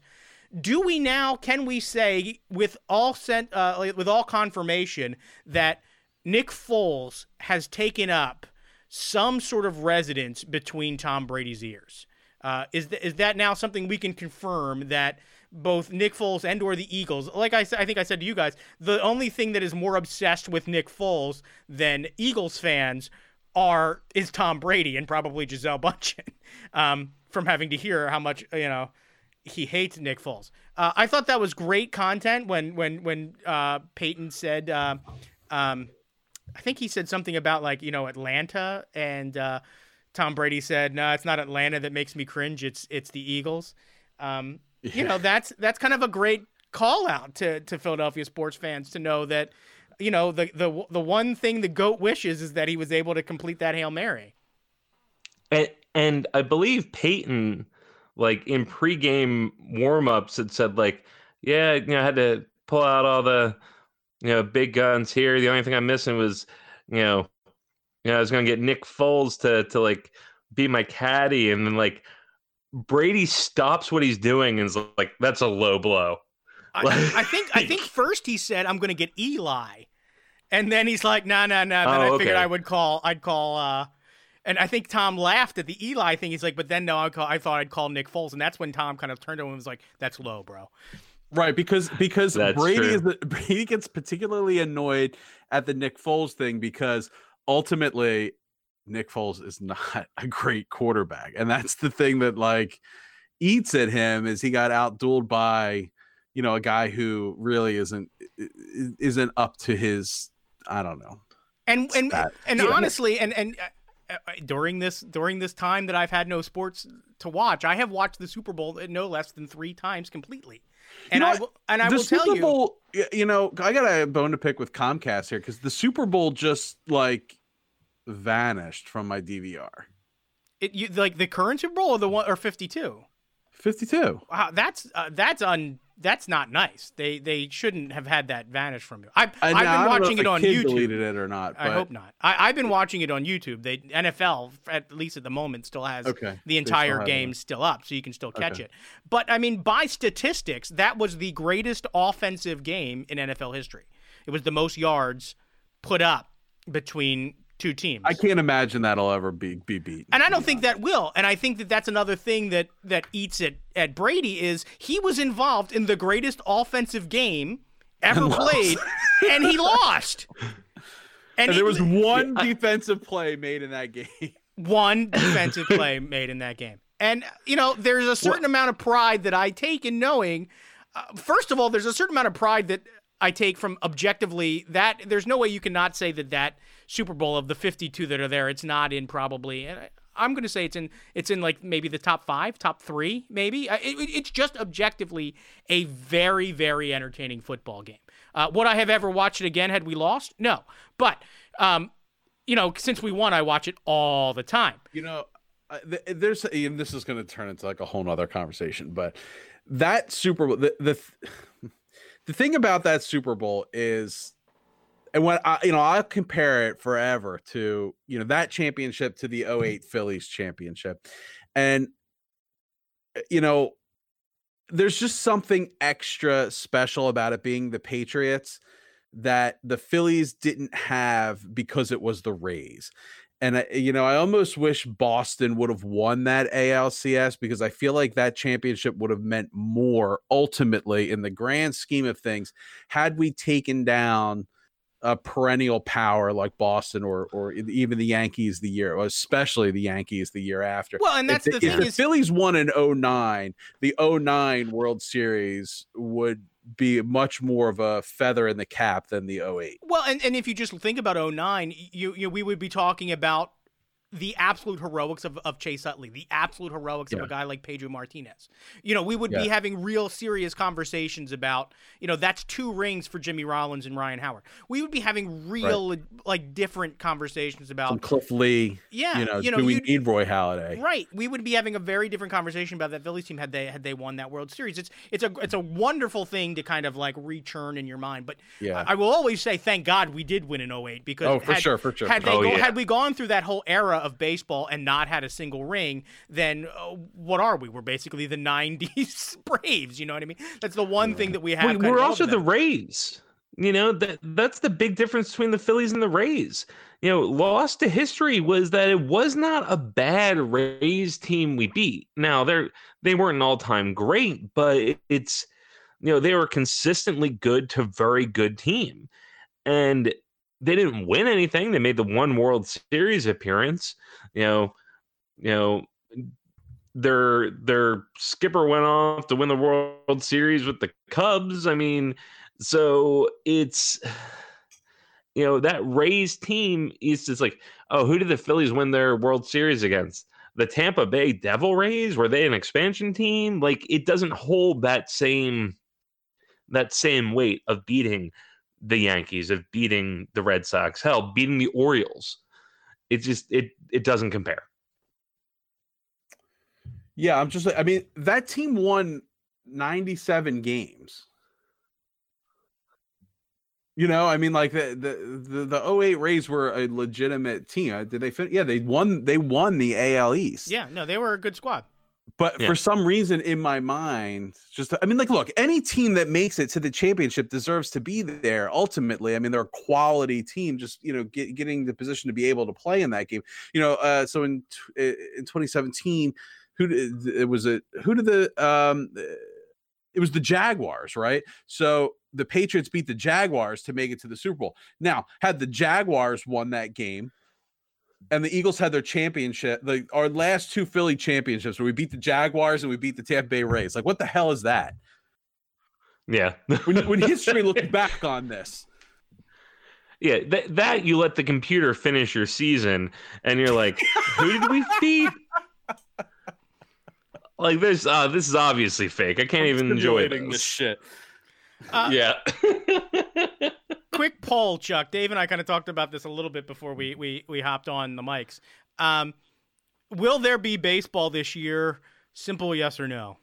do we now can we say with all sent uh, with all confirmation that Nick Foles has taken up some sort of residence between Tom Brady's ears? Uh, is th- is that now something we can confirm that both Nick Foles and or the Eagles, like I I think I said to you guys, the only thing that is more obsessed with Nick Foles than Eagles fans are is Tom Brady and probably Gisele Bündchen, um, from having to hear how much you know he hates Nick Foles. Uh, I thought that was great content when when when uh, Peyton said, uh, um, I think he said something about like you know Atlanta, and uh, Tom Brady said, "No, it's not Atlanta that makes me cringe. It's it's the Eagles." Um, yeah. You know that's that's kind of a great call out to to Philadelphia sports fans to know that you know the the the one thing the goat wishes is that he was able to complete that hail mary. And, and I believe Peyton like in pregame warmups it said like, yeah, you know, I had to pull out all the you know big guns here. The only thing I'm missing was you know, you know, I was gonna get Nick Foles to to like be my caddy, and then like Brady stops what he's doing and is like, that's a low blow. I, I think I think first he said I'm gonna get Eli. And then he's like, no, no, no. Then oh, I figured okay. I would call, I'd call, uh, and I think Tom laughed at the Eli thing. He's like, but then no, I, call, I thought I'd call Nick Foles, and that's when Tom kind of turned to him and was like, "That's low, bro." Right, because because Brady true. is the, Brady gets particularly annoyed at the Nick Foles thing because ultimately Nick Foles is not a great quarterback, and that's the thing that like eats at him is he got outdueled by you know, a guy who really isn't isn't up to his I don't know. And and and yeah. honestly, and and uh, during this during this time that I've had no sports to watch, I have watched the Super Bowl no less than three times completely. And you know, I will, and I will Super tell Bowl, you, you know, I got a bone to pick with Comcast here because the Super Bowl just like vanished from my DVR. It you like the current Super Bowl or the one or fifty two. 52. Wow, that's uh, that's un that's not nice. They they shouldn't have had that vanish from you. I've, I've been watching it on YouTube. Deleted it or not? I hope not. I, have been watching it on YouTube. The NFL at least at the moment still has okay. the entire game still up, so you can still catch okay. it. But I mean, by statistics, that was the greatest offensive game in NFL history. It was the most yards put up between two teams. I can't imagine that'll ever be be beat. And I don't think that will. And I think that that's another thing that that eats at at Brady is he was involved in the greatest offensive game ever and played, and he lost. And, and he, there was one defensive play made in that game. One defensive play made in that game. And you know, there's a certain well, amount of pride that I take in knowing. Uh, first of all, there's a certain amount of pride that I take from objectively that there's no way you cannot say that that Super Bowl of the 52 that are there. It's not in probably. And I'm going to say it's in. It's in like maybe the top five, top three, maybe. It, it's just objectively a very, very entertaining football game. Uh, would I have ever watched it again had we lost? No, but um, you know, since we won, I watch it all the time. You know, there's and this is going to turn into like a whole nother conversation, but that Super Bowl, the the, the thing about that Super Bowl is and when I, you know, I'll compare it forever to, you know, that championship to the 08 Phillies championship. And, eh, you know, there's just something extra special about it being the Patriots that the Phillies didn't have because it was the Rays. And, I, you know, I almost wish Boston would have won that ALCS because I feel like that championship would have meant more ultimately in the grand scheme of things had we taken down a perennial power like Boston or or even the Yankees the year, especially the Yankees the year after. Well, and that's if the, the thing if is, the Phillies won in 09, the 09 World Series would be much more of a feather in the cap than the 08. Well, and, and if you just think about 09, you, you we would be talking about the absolute heroics of, of Chase Utley, the absolute heroics yeah. of a guy like Pedro Martinez. You know, we would yeah. be having real serious conversations about, you know, that's two rings for Jimmy Rollins and Ryan Howard. We would be having real, right. like, different conversations about Some Cliff Lee. Yeah, you know, you know do we need Roy Halladay? Right. We would be having a very different conversation about that Phillies team had they had they won that World Series. It's it's a it's a wonderful thing to kind of like rechurn in your mind. But yeah, I, I will always say, thank God we did win in 08 because oh for had, sure for sure had, they oh, go, yeah. had we gone through that whole era of baseball and not had a single ring, then uh, what are we? We're basically the '90s Braves. You know what I mean? That's the one thing that we have. We, are also the Rays. You know that that's the big difference between the Phillies and the Rays. You know, lost to history was that it was not a bad Rays team we beat. Now they're they weren't an all time great, but it, it's you know they were consistently good to very good team, and they didn't win anything. They made the one World Series appearance. You know, you know, their their skipper went off to win the World Series with the Cubs. I mean, so it's you know that Rays team is just like, oh, who did the Phillies win their World Series against? The Tampa Bay Devil Rays were they an expansion team? Like it doesn't hold that same that same weight of beating the Yankees, of beating the Red Sox, hell, beating the Orioles. It just it it doesn't compare. Yeah, I'm just I mean that team won 97 games. You know, I mean, like the the the, the 08 Rays were a legitimate team. Uh, did they fit? Yeah, they won. They won the AL East. Yeah, no, they were a good squad. But yeah. for some reason in my mind, just I mean, like, look, any team that makes it to the championship deserves to be there. Ultimately, I mean, they're a quality team. Just you know, get, getting the position to be able to play in that game. You know, uh, so in in 2017, who did, it was it? Who did the um? It was the Jaguars, right? So the Patriots beat the Jaguars to make it to the Super Bowl. Now, had the Jaguars won that game, and the Eagles had their championship, the our last two Philly championships where we beat the Jaguars and we beat the Tampa Bay Rays. Like, what the hell is that? Yeah. when, when history looks back on this. Yeah, that that you let the computer finish your season, and you're like, who did we feed? Like this, uh, this is obviously fake. I can't even enjoy this. this shit. Uh, Yeah. quick poll, Chuck. Dave and I kind of talked about this a little bit before we we we hopped on the mics. Um, will there be baseball this year? Simple yes or no.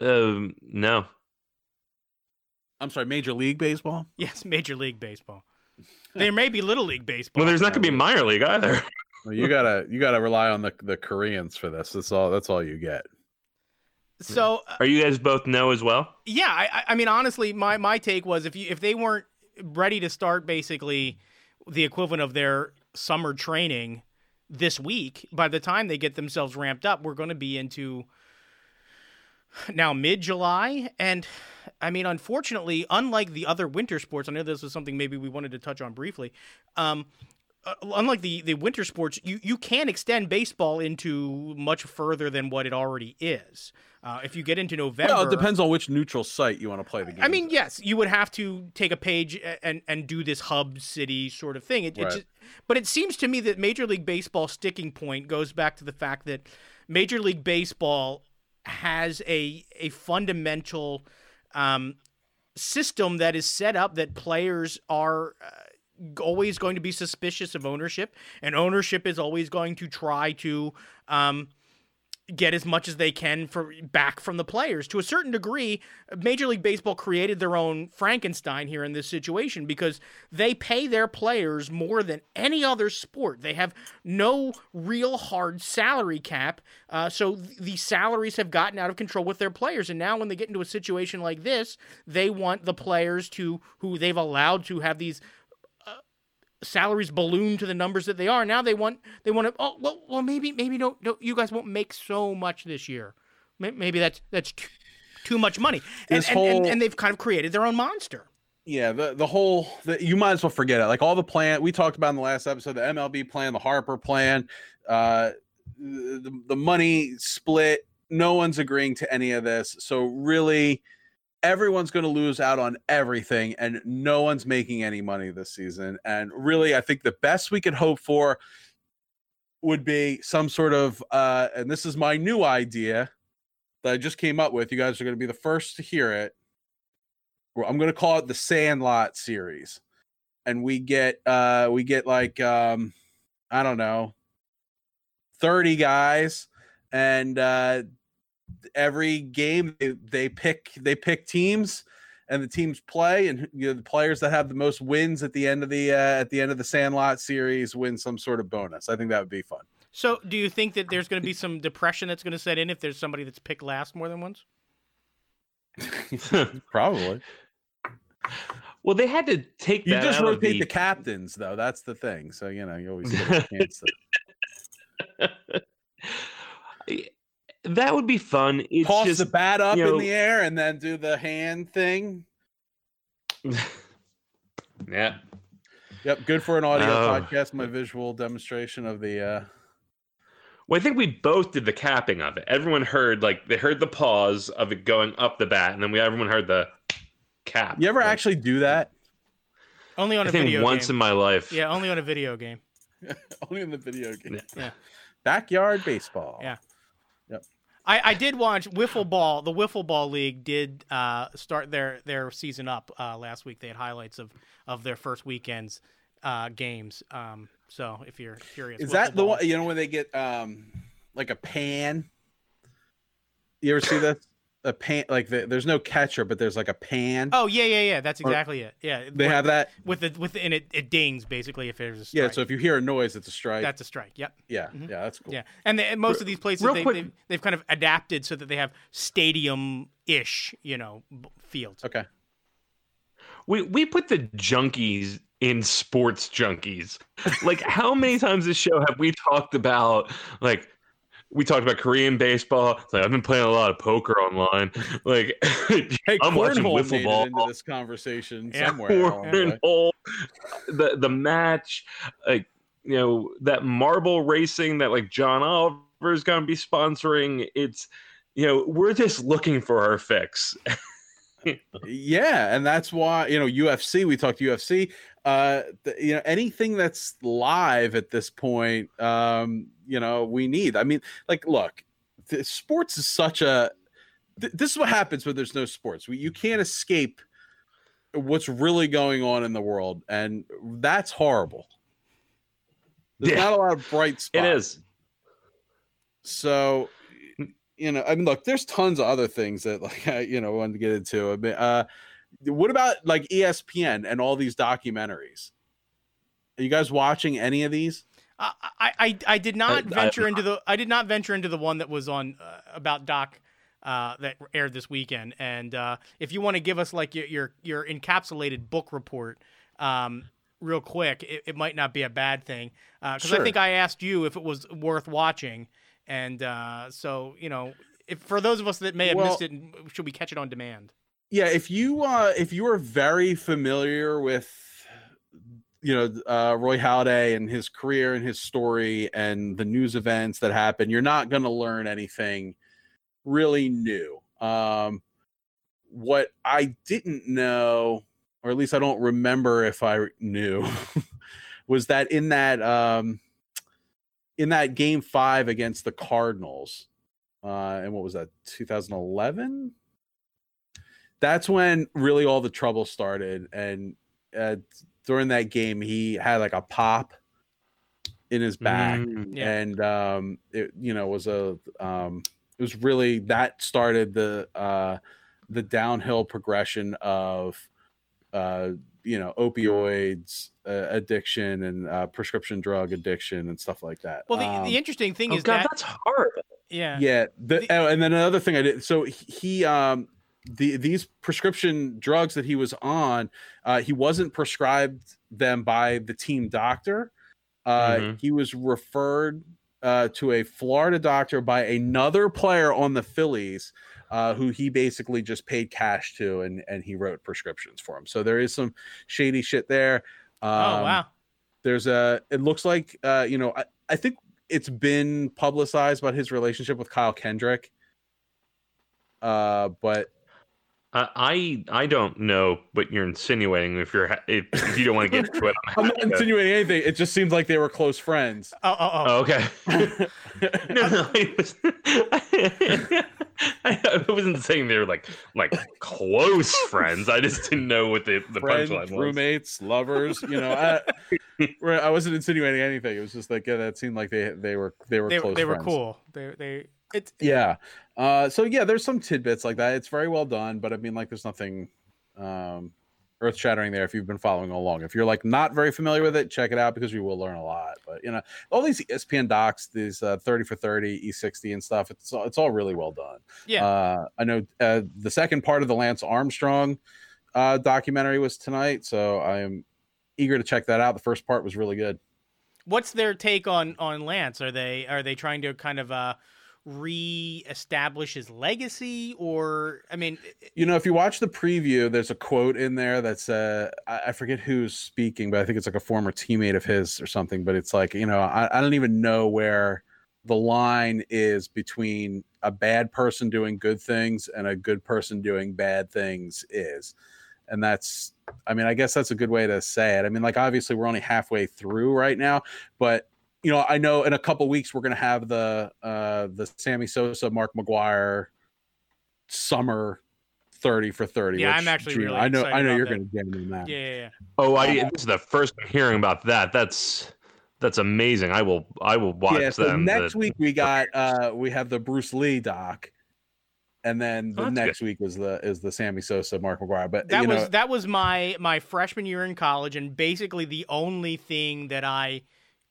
um, no. I'm sorry, Major League Baseball. Yes, Major League Baseball. There may be Little League Baseball. Well, there's not gonna be minor league either. Well, you gotta you gotta rely on the the Koreans for this. That's all. That's all you get. So uh, Are you guys both no as well? yeah, I, I- I mean, honestly, my my take was if you if they weren't ready to start basically the equivalent of their summer training this week, by the time they get themselves ramped up, we're going to be into now mid July, and I mean, unfortunately, unlike the other winter sports, I know this was something maybe we wanted to touch on briefly. Um, uh, unlike the, the winter sports, you, you can extend baseball into much further than what it already is. Uh, if you get into November, Well, it depends on which neutral site you want to play the game. I mean, yes, you would have to take a page and and do this hub city sort of thing. It, it just, but it seems to me that Major League Baseball sticking point goes back to the fact that Major League Baseball has a a fundamental um, system that is set up that players are. Uh, always going to be suspicious of ownership and ownership is always going to try to um, get as much as they can for back from the players. To a certain degree, Major League Baseball created their own Frankenstein here in this situation because they pay their players more than any other sport. They have no real hard salary cap, uh, so th- the salaries have gotten out of control with their players. And now, when they get into a situation like this, they want the players to who they've allowed to have these salaries balloon to the numbers that they are. Now they want they want to. Oh well, well maybe maybe don't, don't you guys won't make so much this year. Maybe that's that's too, too much money. And, This and, and, whole- and they've kind of created their own monster. yeah, the the whole the, you might as well forget it. Like all the plan we talked about in the last episode, the MLB plan, the Harper plan, uh, the the money split. No one's agreeing to any of this. So really, everyone's going to lose out on everything, and no one's making any money this season. And really, I think the best we could hope for would be some sort of uh, and this is my new idea that I just came up with. You guys are going to be the first to hear it. I'm going to call it the Sandlot series, and we get uh we get like um I don't know 30 guys, and uh every game they, they pick they pick teams and the teams play and you know the players that have the most wins at the end of the uh, at the end of the Sandlot series win some sort of bonus. I think that would be fun. So, do you think that there's going to be some depression that's going to set in if there's somebody that's picked last more than once? Probably. Well, they had to take You that just out of rotate the... the captains though. That's the thing. So, you know, you always get a chance to that would be fun. It's toss just the bat up you in the air and then do the hand thing. yeah. Yep, good for an audio Oh. podcast. My visual demonstration of the uh Well, I think we both did the capping of it. Everyone heard like they heard the pause of it going up the bat, and then we everyone heard the cap. You ever Like, actually do that? Only on I a think video once game. in my life. yeah, only on a video game. Only in the video game. Yeah. Backyard baseball. Yeah. I, I did watch Wiffle Ball. The Wiffle Ball League did uh, start their their season up uh, last week. They had highlights of of their first weekend's uh, games. Um, so if you're curious, Is Wiffle that the one you know when they get um like a pan? You ever see that? A pan like the, there's no catcher, but there's like a pan. Oh yeah, yeah, yeah. That's Or- exactly it. Yeah, they with- have that. with the with the, and it, it dings basically if there's a strike. Yeah, so if you hear a noise, it's a strike. that's a strike. Yep. yeah, Mhm. yeah, that's cool. Yeah, and, they, and most of these places real they, quick- they've, they've kind of adapted so that they have stadium-ish, you know, fields. Okay. We we put the junkies in sports junkies. Like how many times this show have we talked about like we talked about Korean baseball. It's like I've been playing a lot of poker online. Like Hey, I'm watching wiffle ball. into this conversation Yeah. somewhere. the cornhole, the the match, like you know that marble racing that like John Oliver is going to be sponsoring. It's you know, we're just looking for our fix. yeah, and that's why you know UFC. We talked UFC. Uh, the, you know, anything that's live at this point, um, you know, we need. I mean, like, look, sports is such a. Th- this is what happens when there's no sports. We, you can't escape what's really going on in the world, and that's horrible. There's yeah. not a lot of bright spots. It is. So you know, I mean, look, there's tons of other things that like I, you know wanted to get into. I mean, uh, what about like ESPN and all these documentaries? Are you guys watching any of these? Uh, I, I I did not I, venture I, into the I did not venture into the one that was on uh, about Doc uh, that aired this weekend. And uh, if you want to give us like your your, your encapsulated book report, um, real quick, it, it, might not be a bad thing because uh, sure. I think I asked you if it was worth watching, and uh, so you know, if for those of us that may have well, missed it, should we catch it on demand? Yeah, if you uh, if you are very familiar with you know uh, Roy Halladay and his career and his story and the news events that happen, you're not going to learn anything really new. Um, what I didn't know, or at least I don't remember if I knew, was that in that um, in that game five against the Cardinals, uh, and what was that, 2011? That's when really all the trouble started. And uh, during that game, he had like a pop in his back, mm, yeah. and um, it you know was a um, it was really that started the uh, the downhill progression of uh, you know opioids uh, addiction and uh, prescription drug addiction and stuff like that. Well, the, um, the interesting thing oh is God, that that's hard. Yeah, yeah. The, the, oh, and then another thing I did. So he um the these prescription drugs that he was on, uh, he wasn't prescribed them by the team doctor. Uh, mm-hmm. He was referred uh, to a Florida doctor by another player on the Phillies uh, who he basically just paid cash to and and he wrote prescriptions for him. So there is some shady shit there. Oh, um, oh wow. There's a. It looks like uh, you know. I, I think it's been publicized about his relationship with Kyle Kendrick. Uh, but I I don't know what you're insinuating. If you're if, if you don't want to get into it, I'm, I'm not insinuating anything. It just seems like they were close friends. Oh, oh, oh. oh okay. no, no, it was, I, I, wasn't saying they were like like close friends. I just didn't know what the the friends, punchline was. Roommates, lovers. You know, I, I wasn't insinuating anything. It was just like yeah, that seemed like they they were they were they, close. They were cool. They they it's yeah. Uh, so yeah, there's some tidbits like that. It's very well done, but I mean, like, there's nothing um, earth shattering there if you've been following along. If you're like not very familiar with it, check it out because you will learn a lot. But you know, all these ESPN docs, these uh, 30 for 30, E60 and stuff, it's all, it's all really well done. Yeah. Uh, I know uh, the second part of the Lance Armstrong uh, documentary was tonight, so I am eager to check that out. The first part was really good. What's their take on on Lance? Are they are they trying to kind of uh re-establish his legacy or i mean you know if you watch the preview there's a quote in there that's uh i forget who's speaking but i think it's like a former teammate of his or something but it's like you know i, I don't even know where the line is between a bad person doing good things and a good person doing bad things is. And that's i mean i guess that's a good way to say it. I mean like obviously we're only halfway through right now but you know, I know in a couple weeks we're going to have the uh the Sammy Sosa, Mark McGwire summer 30 for 30. Yeah, I'm actually really I know I know you're going to get in that. Yeah, yeah, yeah. Oh, I this is the first I'm hearing about that. That's that's amazing. I will I will watch yeah, so them. Next the, week we got uh we have the Bruce Lee doc. And then the oh, next good. week is the is the Sammy Sosa, Mark McGwire. But that was know, that was my my freshman year in college, and basically the only thing that I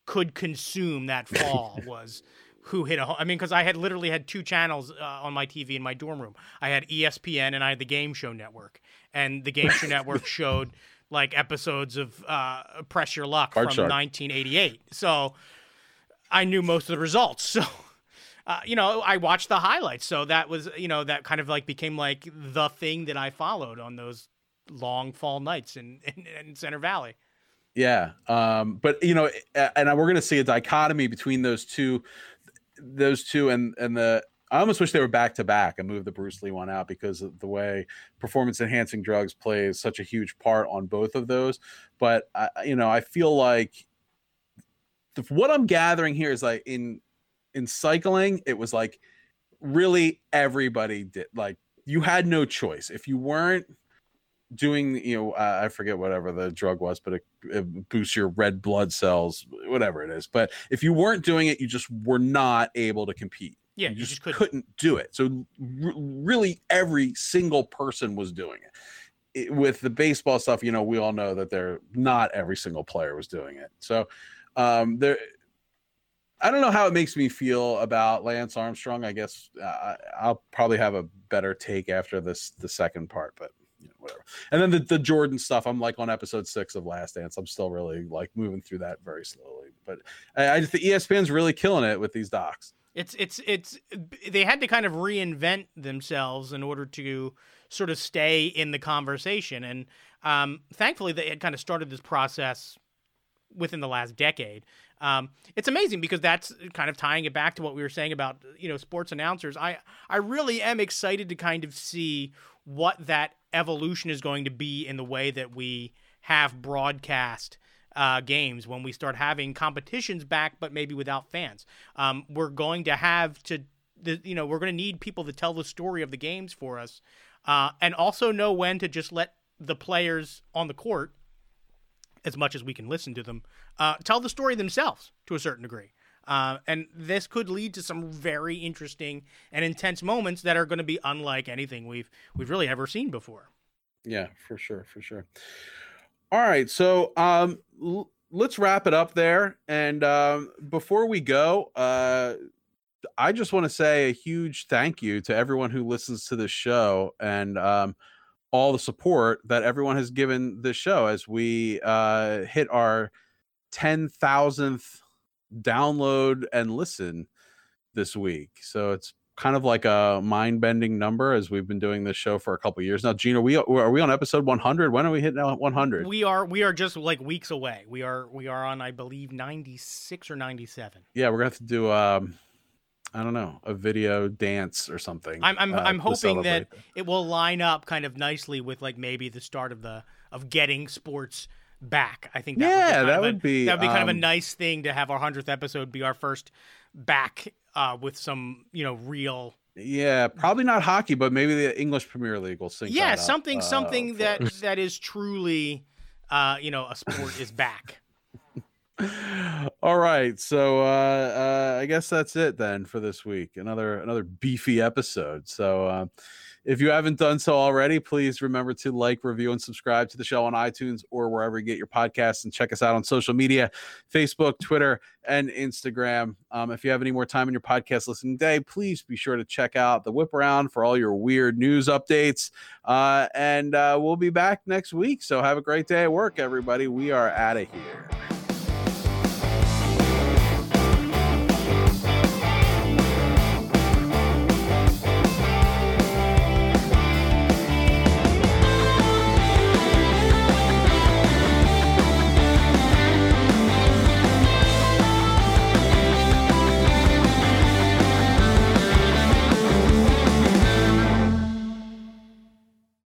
could consume that fall was who hit a home. I mean, because I had literally had two channels uh, on my TV in my dorm room. I had ESPN and I had the Game Show Network, and the Game Show Network showed like episodes of uh, Press Your Luck Hard from 1988. So I knew most of the results. So. Uh, you know, I watched the highlights, so that was, you know, that kind of like became like the thing that I followed on those long fall nights in, in, in Center Valley. Yeah. Um, but you know, and we're going to see a dichotomy between those two, those two, and and the I almost wish they were back to back and moved the Bruce Lee one out because of the way performance enhancing drugs plays such a huge part on both of those. But I, you know, I feel like the, what I'm gathering here is like in in cycling, it was like really everybody did like you had no choice if you weren't doing you know uh, i forget whatever the drug was but it, it, boosts your red blood cells whatever it is but if you weren't doing it you just were not able to compete yeah you, you just, couldn't. couldn't. do it so r- really every single person was doing it. it with the baseball stuff you know we all know that they're not every single player was doing it so um there I don't know how it makes me feel about Lance Armstrong. I guess uh, I'll probably have a better take after this the second part, but whatever. And then the, the Jordan stuff, I'm like on episode six of Last Dance. I'm still really like moving through that very slowly. But I, I just the ESPN's really killing it with these docs. It's it's it's they had to kind of reinvent themselves in order to sort of stay in the conversation, and um, thankfully they had kind of started this process within the last decade. Um, it's amazing because that's kind of tying it back to what we were saying about you know sports announcers. I I really am excited to kind of see what that evolution is going to be in the way that we have broadcast uh, games when we start having competitions back, but maybe without fans. Um, we're going to have to, the, you know, we're going to need people to tell the story of the games for us, uh, and also know when to just let the players on the court as much as we can listen to them, uh, tell the story themselves to a certain degree. Uh, and this could lead to some very interesting and intense moments that are going to be unlike anything we've we've really ever seen before. Yeah, for sure, for sure. All right, so um, l- let's wrap it up there. And um, before we go, uh, I just want to say a huge thank you to everyone who listens to this show and. Um, all the support that everyone has given this show as we uh, hit our 10,000th download and listen this week. So it's kind of like a mind-bending number as we've been doing this show for a couple years now. Gina, we are we on episode 100? When are we hitting 100? We are we are just like weeks away. We are we are on I believe 96 or 97. Yeah, we're going to have to do um I don't know, a video dance or something. I'm I'm, uh, I'm hoping that, that it will line up kind of nicely with like maybe the start of the of getting sports back. I think that yeah, would that would a, be that would be kind um, of a um, nice thing to have our hundredth episode be our first back uh, with some you know real. Yeah, probably not hockey, but maybe the English Premier League will sing. Yeah, something up, uh, something that that is truly, uh, you know, a sport is back. All right, so uh, uh, I guess that's it then for this week. Another another beefy episode. So uh, if you haven't done so already, please remember to like, review, and subscribe to the show on iTunes or wherever you get your podcasts. And check us out on social media Facebook, Twitter, and Instagram. Um, if you have any more time in your podcast listening day, please be sure to check out the Whip Around for all your weird news updates. Uh, and uh, we'll be back next week. So have a great day at work, everybody. We are out of here.